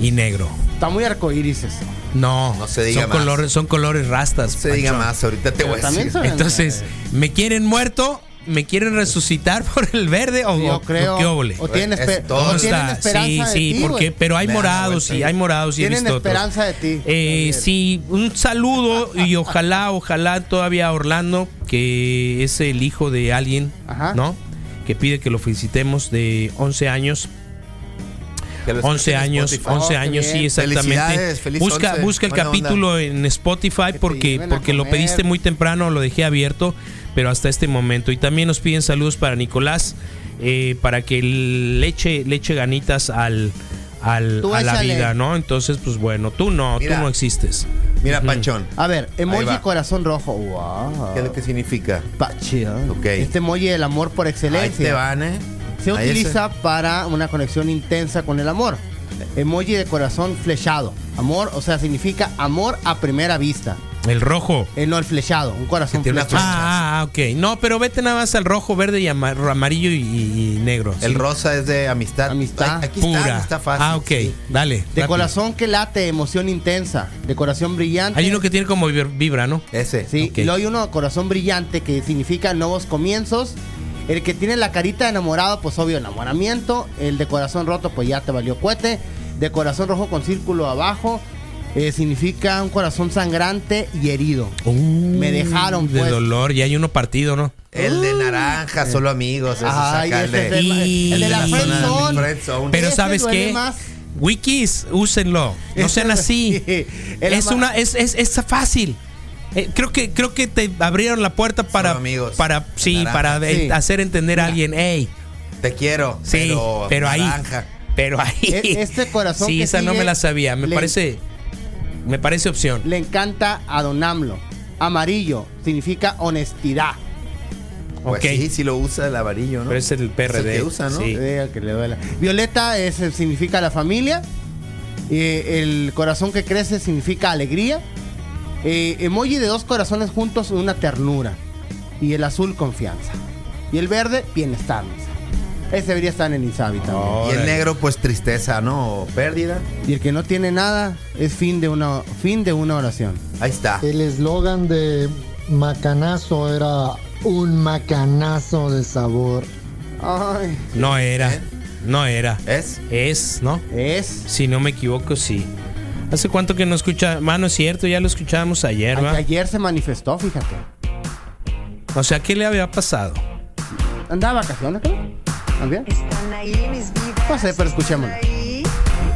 y negro. Está muy arcoíris eso. No, No se diga son más. colores, son colores rastas. No se diga más, ahorita te Pero voy a decir. Entonces, ¿me quieren muerto? ¿Me quieren resucitar por el verde o, Yo o- creo. o qué óvole? O tienen, Es esper- o ¿Cómo tienen está? esperanza Sí, de sí, ti, porque, pero hay morados, sí, hay morados, Tienen otros. esperanza de ti. Eh, sí, un saludo y ojalá, ojalá todavía Orlando, que es el hijo de alguien, Ajá. ¿no? Que pide que lo felicitemos de 11 años. Que lo 11 escuchen en años, Spotify. 11 Oh, qué años, sí, exactamente. Felicidades, feliz Busca, 11, busca el buena capítulo en Spotify porque, porque lo pediste muy temprano, lo dejé abierto, pero hasta este momento. Y también nos piden saludos para Nicolás, eh, para que le eche, le eche ganitas al, al- a la échale. vida, ¿no? Entonces, pues bueno, tú no, Mira. tú no existes. Mira, Panchón, A ver, emoji corazón rojo. Wow. ¿qué es lo que significa? Pachión. Ok. Este emoji del amor por Ahí excelencia. te van, ¿eh? Se Ahí utiliza para una conexión intensa con el amor. Emoji de corazón flechado. Amor, o sea, significa amor a primera vista. El rojo. Eh, no el flechado, un corazón tiene una flechado. Ah, ah, ok. No, pero vete nada más al rojo, verde y ama- amarillo y, negro. El Sí. rosa es de amistad. Amistad. Ay, Aquí Pura. está, está fácil. ah, ok. sí. Dale. De rápido. corazón que late, emoción intensa. De corazón brillante. Hay uno que tiene como vibra, ¿no? Ese. Sí, Ok. y luego hay uno corazón brillante que significa nuevos comienzos. El que tiene la carita de enamorado, pues obvio enamoramiento. El de corazón roto, pues ya te valió cohete. De corazón rojo con círculo abajo, eh, significa un corazón sangrante y herido. Me dejaron, De pues. dolor. Y hay uno partido, ¿no? El de naranja, solo amigos. Ese Ay, ese de, es de, Y- el de la zona de friendzone. friendzone. Pero Ese ¿sabes qué? más. Wikis, úsenlo. No sean así. Es una, es, es, es fácil. Eh, creo que creo que te abrieron la puerta para amigos. para sí Naranja. para Sí. hacer entender a alguien hey Te quiero. sí pero, pero, ahí pero ahí E- este corazón sí que esa no me la sabía me le- parece me parece opción Le encanta a Don AMLO. Amarillo significa honestidad. Pues Ok. sí, sí lo usa el avarillo, ¿no? Pero es el PRD. Es el que usa, ¿no? Sí. Eh, que le duela. Violeta es, significa la familia. Eh, el corazón que crece significa alegría. Eh, emoji de dos corazones juntos, una ternura. Y el azul, confianza. Y el verde, bienestar. Ese debería estar en el Insabi también. Y el negro, pues tristeza, ¿no? O pérdida. Y el que no tiene nada es fin de una, fin de una oración. Ahí está. El eslogan de Macanazo era un macanazo de sabor. Ay, No era. No era. ¿Es? Es, ¿no? es. Si no me equivoco, sí. ¿Hace cuánto que no escucha? Mano, es cierto, ya lo escuchábamos ayer, Ay, ¿va? ayer se manifestó, fíjate. O sea, ¿qué le había pasado? Andaba vacaciones, creo. ¿También? Están ahí mis vidas. No sé, pero escuchémoslo.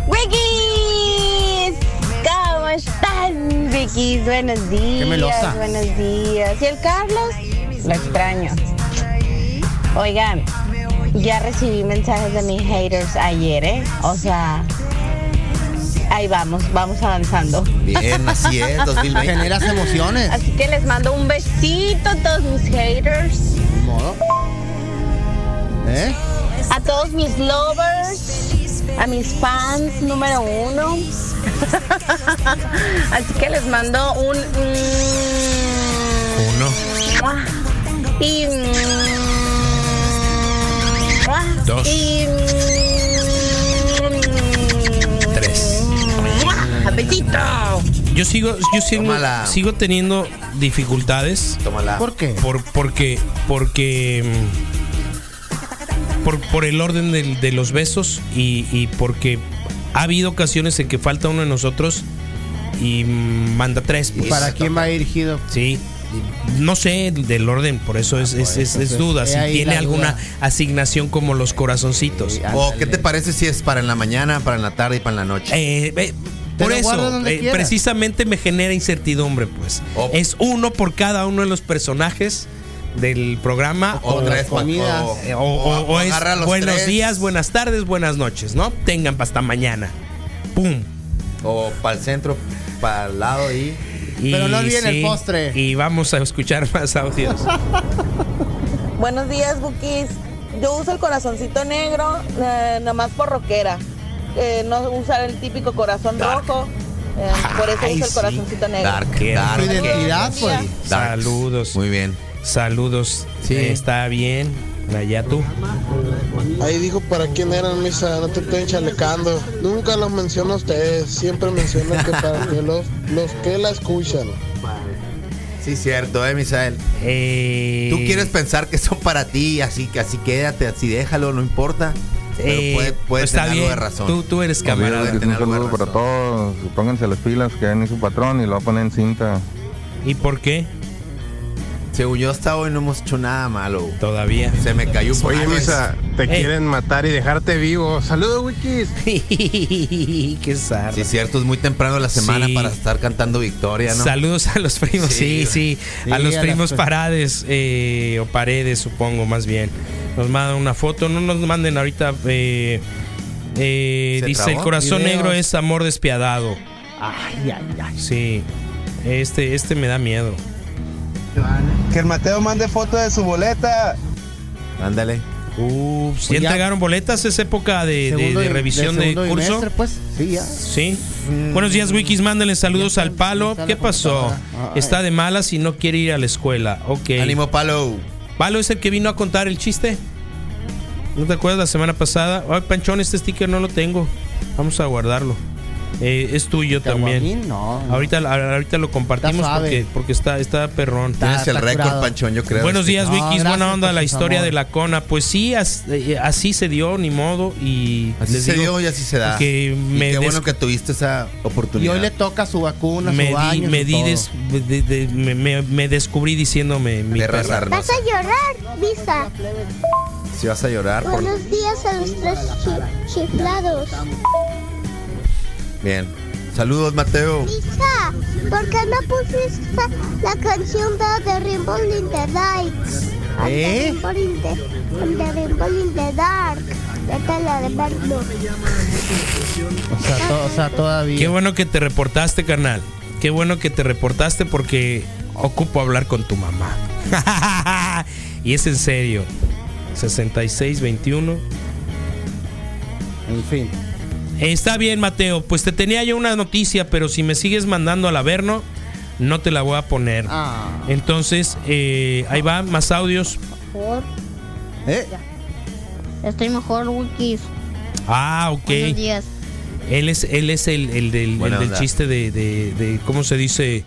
¡Wikis! ¿Cómo están, Wikis? Buenos días. melosa. Buenos días. ¿Y el Carlos? Lo extraño. Oigan, ya recibí mensajes de mis haters ayer, ¿eh? O sea, ahí vamos, vamos avanzando. Bien, así es, 2020. Generas emociones. Así que les mando un besito a todos mis haters, modo. ¿Eh? a todos mis lovers, a mis fans número uno. Así que les mando un... mm, Uno. ¡mua! y... mm, ¡mua! Dos. y... mm, ¡mua! ¡Besito! Yo sigo, yo sigo, sigo teniendo dificultades Tómala. ¿Por qué? por, porque, porque, mm, por, por el orden de, los besos y, y porque ha habido ocasiones en que falta uno de nosotros y manda tres. ¿Y pues. para quién va dirigido? Sí. No sé del orden, por eso es, es, es- es duda. he Si tiene alguna duda. asignación como los corazoncitos. Sí, ¿O qué te parece si es para en la mañana, para en la tarde y para en la noche? Eh, eh, por eso, donde eh, precisamente me genera incertidumbre, pues. Es uno por cada uno de los personajes del programa. O o tres, comidas. o- eh, o, o- o es los buenos tres. días, buenas tardes, buenas noches, ¿no? Tengan hasta mañana. ¡Pum! O para el centro, para el lado y. Y Pero no olviden el postre. Y vamos a escuchar más audios. Buenos días, Bookies. Yo uso el corazoncito negro, eh, nomás por rockera. Eh, no usar el típico corazón rojo. eh, por eso Ay, uso el sí. corazoncito negro. Dark, dark. Identidad, pues. Saludos. Muy bien. Saludos. Sí. Eh, Está bien. Allá tú. Ahí dijo para quién eran, Misa, no te estén chalecando. Nunca los menciona a ustedes, siempre menciona que para que los, los que la escuchan. Sí, cierto, eh, Misael. Eh, Tú quieres pensar que son para ti, así que así quédate, así déjalo, no importa. Pero eh, puede, puede pues está tener algo bien. de razón. Tú, tú eres camarada. Un saludo para todos. Pónganse las pilas que ni su patrón y lo va a poner en cinta. ¿Y por qué? Según yo, hasta hoy no hemos hecho nada malo. Todavía. Se me cayó un Oye. Misa, te Ey. quieren matar y dejarte vivo. Saludos, Wikis. Qué zarra. Sí, cierto, es muy temprano de la semana Sí. para estar cantando victoria, ¿no? Saludos a los primos, sí, Sí, sí. Sí, a los a primos las- Parades eh, o Paredes, supongo, más bien. Nos mandan una foto, no nos manden ahorita. eh, eh, ¿Se dice: trabó? El corazón Videos. negro es amor despiadado. Ay, ay, ay. Sí. Este, este me da miedo. Que el Mateo mande foto de su boleta. Ándale. Uh, ¿sí Pues ya- entregaron boletas? ¿Es época de, revisión de, curso? pues. Sí, ya. Sí. Buenos días, Wikis. Mándenle saludos al palo. ¿Qué pasó? Está de malas y no quiere ir a la escuela. Ok. Ánimo, palo. ¿Palo es el que vino a contar el chiste? ¿No te acuerdas la semana pasada? Ay, Panchón, este sticker no lo tengo. Vamos a guardarlo. Eh, es tuyo también. No. no. Ahorita, ahorita lo compartimos porque, porque está, está perrón. Tienes el récord. Panchón, yo creo. Buenos días, No, Wikis. Buena onda la historia amor. de la cona. Pues sí, as- eh, así se dio, ni modo. Y Así les se digo dio y así se da. Que Y me qué bueno que tuviste esa Y oportunidad. hoy le toca su vacuna, me, su di- baño, me di todo. des- de- de- me, me- me descubrí diciéndome mi Perra perra. sarnosa. llorar, Visa. Si vas a llorar, por... Buenos días a los tres chi- chiflados. Bien. Saludos, Mateo. Visa, ¿por qué no pusiste la canción de The Rainbow in the Nights? ¿Eh? The Rainbow in the, the Rainbow in the Dark. Verlo. O sea, to- o sea, todavía. Qué bueno que te reportaste, carnal. Qué bueno que te reportaste porque ocupo hablar con tu mamá. Y es en serio. 6621. En fin. Está bien, Mateo. Pues te tenía yo una noticia, pero si me sigues mandando al Averno, no te la voy a poner. Ah. Entonces, eh, ahí va, más audios. Mejor. ¿Eh? Estoy mejor, Wikis. Ah, ok. Buenos días. Él es, él es el, el del, el chiste de, de- de- ¿Cómo se dice?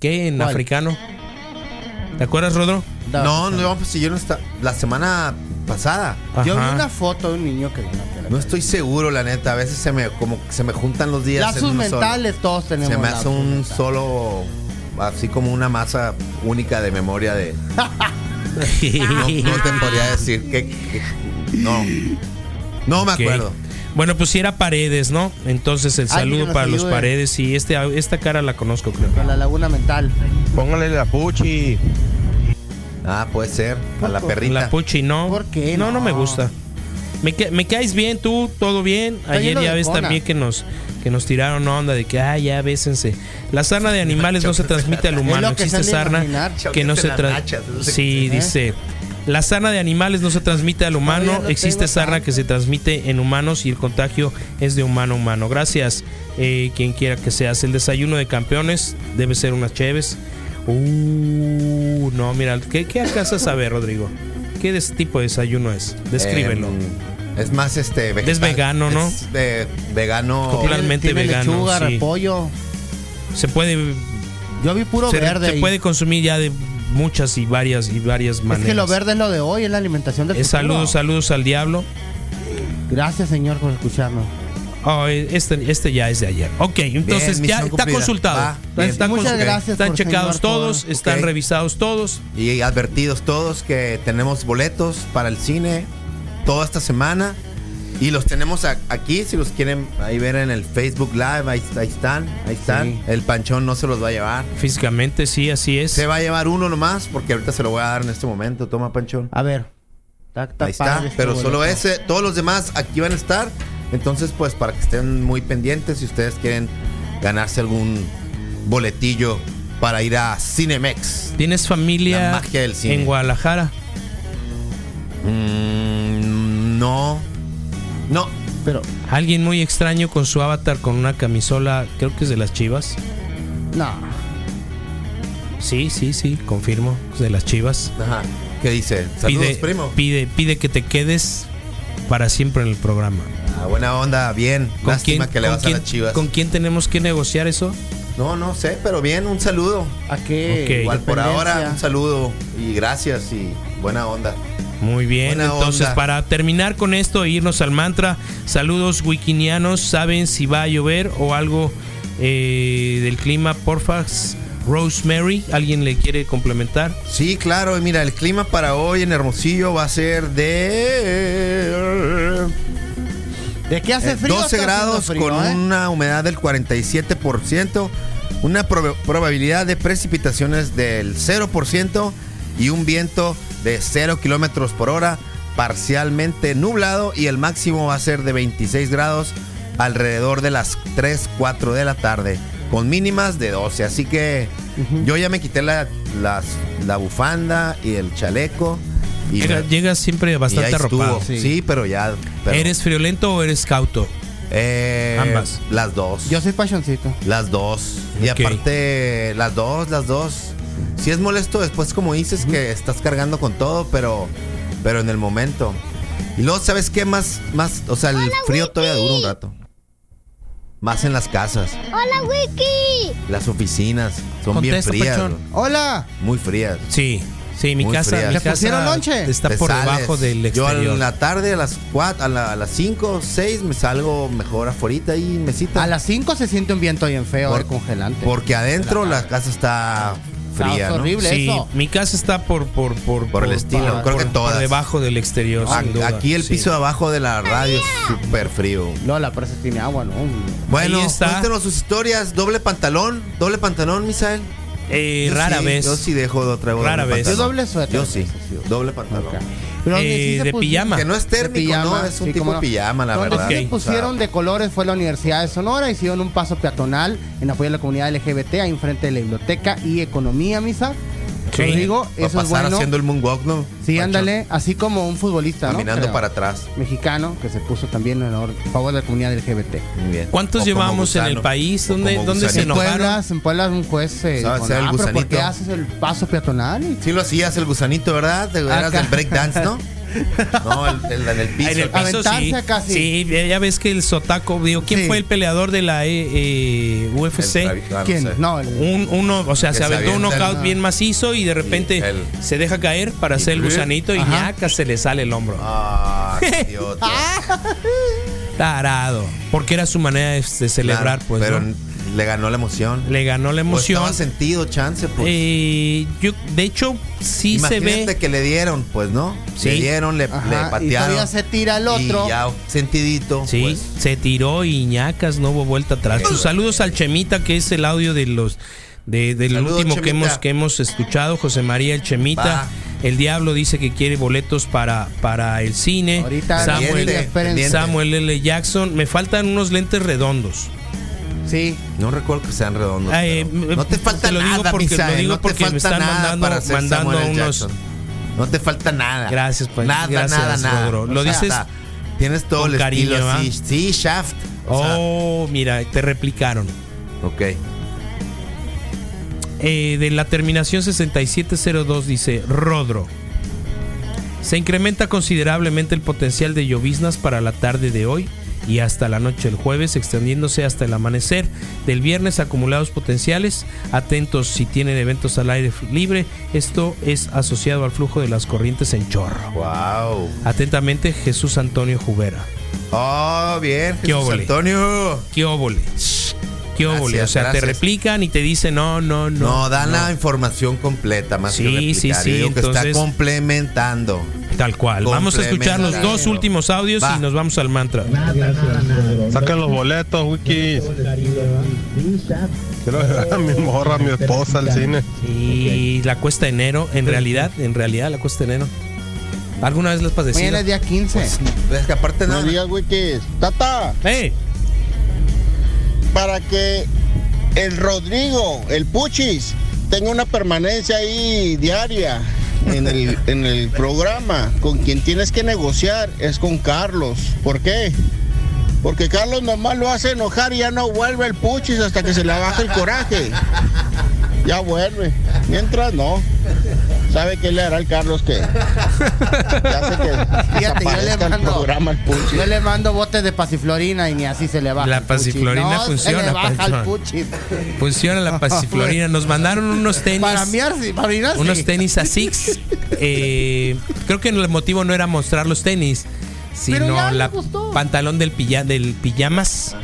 ¿Qué? En ¿Cuál? africano. ¿Te acuerdas, Rodro? No, no, pues si yo no está. La semana pasada. Yo vi una foto de un niño que vino No estoy seguro, la neta. A veces se me como se me juntan los días. solo. mentales todos tenemos. Se me hace un solo. Así como una masa única de memoria de. No, no te podría decir que. que- no. No me acuerdo. Bueno, pues si era Paredes, ¿no? Entonces el saludo para los. Paredes y este, esta cara la conozco, creo. Con la laguna mental. Póngale la puchi. Ah, puede ser. A la perrita. La Puchi, no. ¿Por qué No, no, no? me gusta. Me, ca- me caes bien tú, todo bien. Ayer ya ves cona. también que nos que nos tiraron onda de que, ah, ya bésense. La sarna de animales no se transmite al humano. Existe sarna que no se transmite. Sí, dice. La sarna de animales no se transmite al humano. No Existe sarna que se transmite en humanos y el contagio es de humano a humano. Gracias, eh, quien quiera que seas. El desayuno de campeones debe ser unas cheves. Uh, no, mira, ¿qué, qué alcanzas a ver, Rodrigo? ¿Qué tipo de desayuno es? Descríbelo. Eh, es más este Es vegano, ¿no? Es de vegano. Totalmente Tiene vegano, lechuga, sí. repollo. se puede Yo vi puro se, verde. se puede consumir ya de muchas y varias y varias es maneras. que lo verde es lo de hoy, es la alimentación del futuro. saludos, saludos al diablo. Gracias, señor, por escucharnos. Oh, este, este ya es de ayer. Ok, entonces Bien, ya está cumplida. consultado. Va, bien. está Muchas consul- gracias Están por checados todos, por- están Ok. revisados todos. Y advertidos todos que tenemos boletos para el cine toda esta semana. Y los tenemos aquí, si los quieren ahí ver en el Facebook Live, ahí, ahí están, ahí están. Sí. El panchón no se los va a llevar. Físicamente, sí, así es. Se va a llevar uno nomás, porque ahorita se lo voy a dar en este momento. Toma, panchón. A ver. Ahí está, padre pero solo boleto. ese, todos los demás aquí van a estar. Entonces, pues para que estén muy pendientes, si ustedes quieren ganarse algún boletillo para ir a Cinemex. ¿Tienes familia La magia del cine. en Guadalajara? Mm, no, no, Pero, Alguien muy extraño con su avatar con una camisola, creo que es de las Chivas. no. Sí, sí, sí, confirmo, es de las Chivas. Ajá. ¿Qué dice? Saludos, Pide, primo. pide, pide que te quedes para siempre en el programa. Ah, buena onda, bien. ¿Con Lástima quién, que le con vas quién- a las chivas. ¿Con quién tenemos que negociar eso? No, no sé, pero bien, un saludo. ¿A qué? Ok. Igual por ahora, un saludo y gracias y buena onda. Muy bien, Buena entonces onda. para terminar con esto e irnos al mantra, saludos wikinianos, ¿saben si va a llover o algo eh, del clima? Porfa, Rosemary, ¿alguien le quiere complementar? Sí, claro, y mira, el clima para hoy en Hermosillo va a ser de ¿De qué hace Eh, frío? 12 Está grados frío, con ¿eh? una humedad del 47%, una prob- probabilidad de precipitaciones del 0% y un viento de 0 kilómetros por hora, parcialmente nublado y el máximo va a ser de 26 grados alrededor de las 3, 4 de la tarde, con mínimas de 12. Así que yo ya me quité la, las- la bufanda y el chaleco. Y Llega- me- Llegas siempre bastante arropado. Sí. pero ya. pero- ¿Eres friolento o eres cauto? eh, Ambas. Las dos. Yo soy pasioncito. Las dos. Y aparte, las dos, las dos. Si es molesto después, como dices, que estás cargando con todo, pero, pero en el momento. Y luego, ¿sabes qué? Más, más, o sea, el frío todavía dura un rato. Más en las casas. ¡Hola, Wiki! Las oficinas son bien frías. Pachón. bro. Hola. Muy frías. Sí, sí, mi Muy casa, frías. mi ¿Le casa pusieron lonche? está Te por sales. debajo del Yo exterior. en la tarde, a las 4, a, la- a las 5, 6, me salgo mejor afuera ahí, mesita. A las 5 se siente un viento bien feo, Por- eh, congelante. Porque adentro la casa está fría, ¿no? horrible. Sí, eso. mi casa está por por por, Por el estilo, creo que por todas. debajo del exterior. A- sin duda. Aquí el Sí. piso de abajo de la radio es súper frío. Lola, pero ese tiene agua, ¿no? Bueno, cuéntenos sus historias. Doble pantalón, doble pantalón, Misael. Eh, rara sí, vez. Yo sí dejo de otra Rara vez. Yo doble suéter. Yo sí, doble pantalón. Pero donde Eh, se de pijama. Que no es térmico, pijama, ¿no? Es un sí, tipo cómo de no. pijama, la Donde verdad. sí se pusieron de colores fue la Universidad de Sonora, hicieron un paso peatonal en apoyo a la comunidad LGBT ahí enfrente de la biblioteca y economía, misa. Sí. Rodrigo, Va a eso es pasar bueno. haciendo el moonwalk, ¿no? Sí, Pancho? ándale, así como un futbolista. Caminando para atrás. Mexicano que se puso también en or- favor de la comunidad LGBT. Muy bien. ¿Cuántos O llevamos en el país? ¿Dónde, dónde se gusanito. En enojaron? Puebla, en Puebla un juez eh, ¿Sabe dijo, hacer el "Ah, pero ¿por gusanito?" qué haces el paso peatonal? Y- Sí lo hacías el gusanito, ¿verdad? Te- Eras del breakdance, ¿no? No, el, el- en el piso. En el piso sí. acá, sí. Ya ves que el Sotaco, digo, ¿quién Sí. fue el peleador de la eh, eh, UFC? El ah, no ¿Quién? sé. No, el- Un, uno, o sea, se aventó un knockout bien macizo y de repente Y el- se deja caer para hacer el gusanito y ñaca, se le sale el hombro. Ah, qué idiota. Tarado. Porque era su manera de, de celebrar, Claro, pues. Pero ¿no? Le ganó la emoción. Le ganó la Pues emoción. estaba sentido, chance, pues. Eh, yo, de hecho, sí se Imagínate ve. que le dieron, pues, ¿no? Sí. Le dieron, le, Ajá, le y patearon. todavía se tira el otro. Y ya sentidito. Sí, pues. se tiró y ñacas, no hubo vuelta atrás. Sus saludos al Chemita, que es el audio de los de, del Saludos, último que hemos, que hemos escuchado, José María el Chemita. Va. El Diablo dice que quiere boletos para, para el cine. Ahorita Samuel, pendiente, espérense. pendiente. Samuel L. Jackson. Me faltan unos lentes redondos. Sí. No recuerdo que sean redondos. Ay, eh, no te falta te lo digo nada, porque- Misael, lo digo no te porque me falta están nada mandando- para mandando Samuel unos- Jackson. No te falta nada. Gracias, pues. Nada, Gracias, nada, nada. Lo O sea, dices Tienes todo con el cariño, estilo. Sí, Shaft. Sea, Oh, mira, te replicaron. ok. Eh, de la terminación 6702 dice Rodro. Se incrementa considerablemente el potencial de lloviznas para la tarde de hoy y hasta la noche del jueves, extendiéndose hasta el amanecer del viernes acumulados potenciales. Atentos si tienen eventos al aire libre. Esto es asociado al flujo de las corrientes en chorro. Wow. Atentamente, Jesús Antonio Jubera. Oh, bien. ¿Qué Jesús? Antonio. ¿Qué óvole? ¿Qué óvole? Gracias, O sea, te replican y te dicen no, no, no. No, dan no. la información completa, más Sí, que replicar. sí, Yo sí, que está complementando. Tal cual. Vamos a escuchar los dos últimos audios Va. y nos vamos al mantra. Saquen los boletos, Wikis. Quiero llevar a mi morra, a mi esposa al cine. Y la cuesta de enero, en realidad, en realidad la cuesta de enero. ¿Alguna vez has padecido? Mañana es día 15. Es que aparte nada. Buenos días, Wikis. Tata, ¡Eh! Para que el Rodrigo, el Puchis, tenga una permanencia ahí diaria en el, en el programa, con quien tienes que negociar es con Carlos. ¿Por qué? Porque Carlos nomás lo hace enojar y ya no vuelve el Puchis hasta que se le baja el coraje. Ya vuelve. Mientras no. ¿Sabe qué le hará el Carlos que? Ya sé que Fíjate, yo le el mando, programa el Puchis. yo le mando botes de pasiflorina y ni así se le baja. La pasiflorina No, funciona, Se le baja Panchón. el puchis. Funciona la pasiflorina. Nos mandaron unos tenis. Para miar, para sí. unos tenis a Six. Eh, creo que el motivo no era mostrar los tenis, sino la gustó. pantalón del, pilla, del pijamas.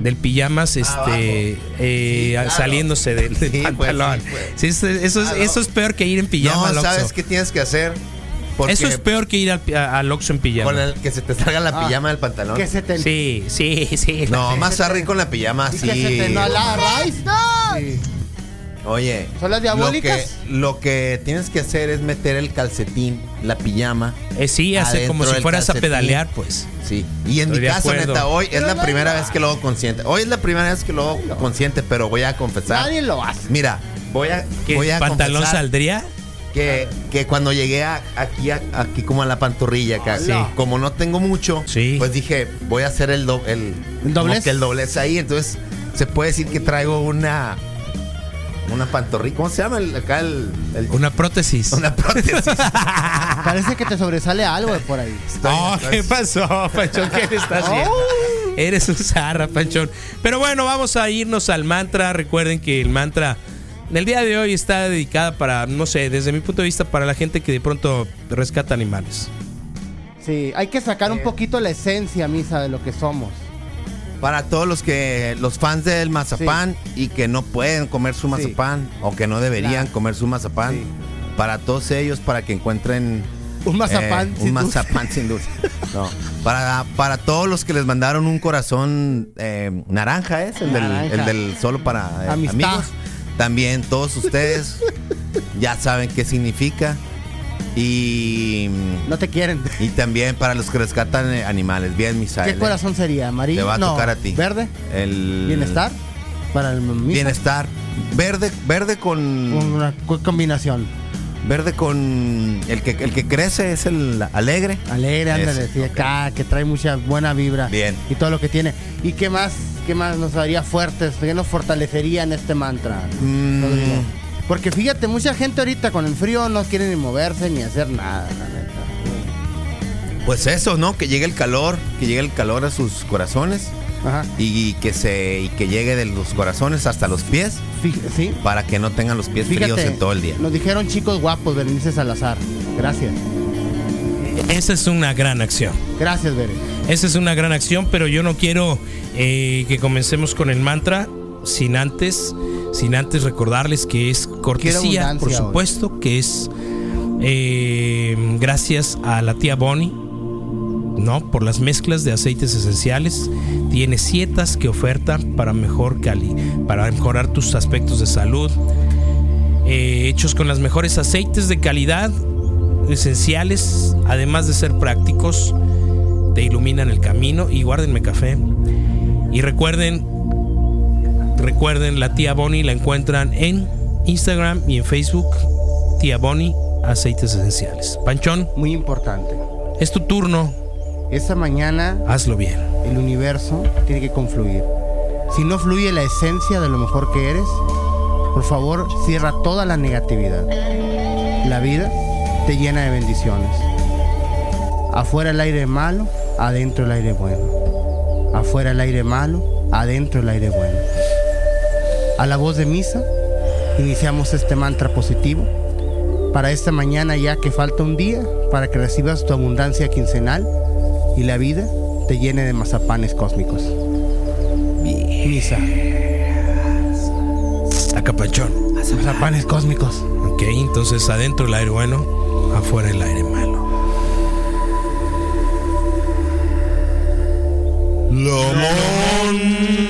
Del pijamas, este, eh, saliéndose del, del Sí, pues, pantalón. sí, pues. Sí, eso, eso es, eso es peor que ir en pijama No. ¿sabes qué tienes que hacer? Porque Eso es peor que ir al, al Oxxo en pijama. con el que se te salga la Ah, pijama del pantalón. Que se te. Sí, sí, sí. No, más arre con la pijama, y sí. que se te no la raíz. Sí. Oye, ¿Son las lo que, diabólicas? lo que tienes que hacer es meter el calcetín, la pijama. Eh, sí, hace como si fueras a pedalear, pues. Sí. Y en Estoy mi caso, neta, hoy es la no, primera vez que lo hago consciente. Hoy es la primera vez que lo hago consciente, pero voy a confesar. Nadie lo hace. Mira, voy a, ¿Qué voy a pantalón confesar saldría? que, que cuando llegué a- aquí, a- aquí como a la pantorrilla, acá, Sí. como no tengo mucho, Sí. pues dije, voy a hacer el, do- el, ¿El doblez? el doblez ahí. Entonces, se puede decir que traigo una una pantorrilla. ¿Cómo se llama el- acá el, el- Una prótesis. una prótesis? Parece que te sobresale algo de por ahí. Oh, Estoy- ¿qué pasó, Panchón? ¿Qué le estás haciendo? Eres un zarra, Panchón. Pero bueno, vamos a irnos al mantra. Recuerden que el mantra del día de hoy está dedicada para, no sé, desde mi punto de vista, para la gente que de pronto rescata animales. Sí, hay que sacar un poquito la esencia, misa, de lo que somos. Para todos los que los fans del mazapán y que no pueden comer su mazapán o que no deberían Claro. comer su mazapán, Sí. para todos ellos para que encuentren Un mazapán eh, sin un dulce. mazapán sin dulce. No, para para todos los que les mandaron un corazón eh, naranja es el del, Naranja. el del solo para eh, amigos. También todos ustedes ya saben qué significa y No te quieren. y también para los que rescatan animales. Bien, Misael. ¿Qué corazón sería? ¿Amarillo? Te va a No, tocar a ti. ¿Verde? El ¿Bienestar? Para el misa. Bienestar. Verde, verde con. Una combinación. Verde con. El que, el que crece es el alegre. Alegre, ándale, Ese, sí, acá, que trae mucha buena vibra. Bien. Y todo lo que tiene. ¿Y qué más, qué más nos haría fuertes? ¿Qué nos fortalecería en este mantra? Mm. Porque fíjate, mucha gente ahorita con el frío no quiere ni moverse ni hacer nada, la neta. Pues eso, ¿no? Que llegue el calor, que llegue el calor a sus corazones. Ajá. Y que se y que llegue de los corazones hasta los pies Sí. para que no tengan los pies fríos en todo el día. nos dijeron chicos guapos, Berenice Salazar. Gracias. Esa es una gran acción. Gracias, Bere. Esa es una gran acción, pero yo no quiero eh, que comencemos con el mantra sin antes, sin antes recordarles que es cortesía, por hoy. supuesto, que es eh, gracias a la tía Bonnie, ¿no? Por las mezclas de aceites esenciales. Tiene sietas que oferta para mejor cali, para mejorar tus aspectos de salud. eh, hechos con los mejores aceites de calidad, esenciales, además de ser prácticos, te iluminan el camino y guárdenme café. Y recuerden, recuerden, la tía Bonnie la encuentran en Instagram y en Facebook, tía Bonnie, aceites esenciales. Panchón, Muy importante. es tu turno, Esta mañana hazlo bien. el universo tiene que confluir. Si no fluye la esencia de lo mejor que eres, por favor cierra toda la negatividad. La vida te llena de bendiciones. Afuera el aire malo, adentro el aire bueno. Afuera el aire malo, adentro el aire bueno. A la voz de misa, iniciamos este mantra positivo para esta mañana ya que falta un día para que recibas tu abundancia quincenal y la vida te llene de mazapanes cósmicos. Misa. Saca Panchón. Mazapanes cósmicos. Ok, entonces adentro el aire bueno, afuera el aire malo. Lomón.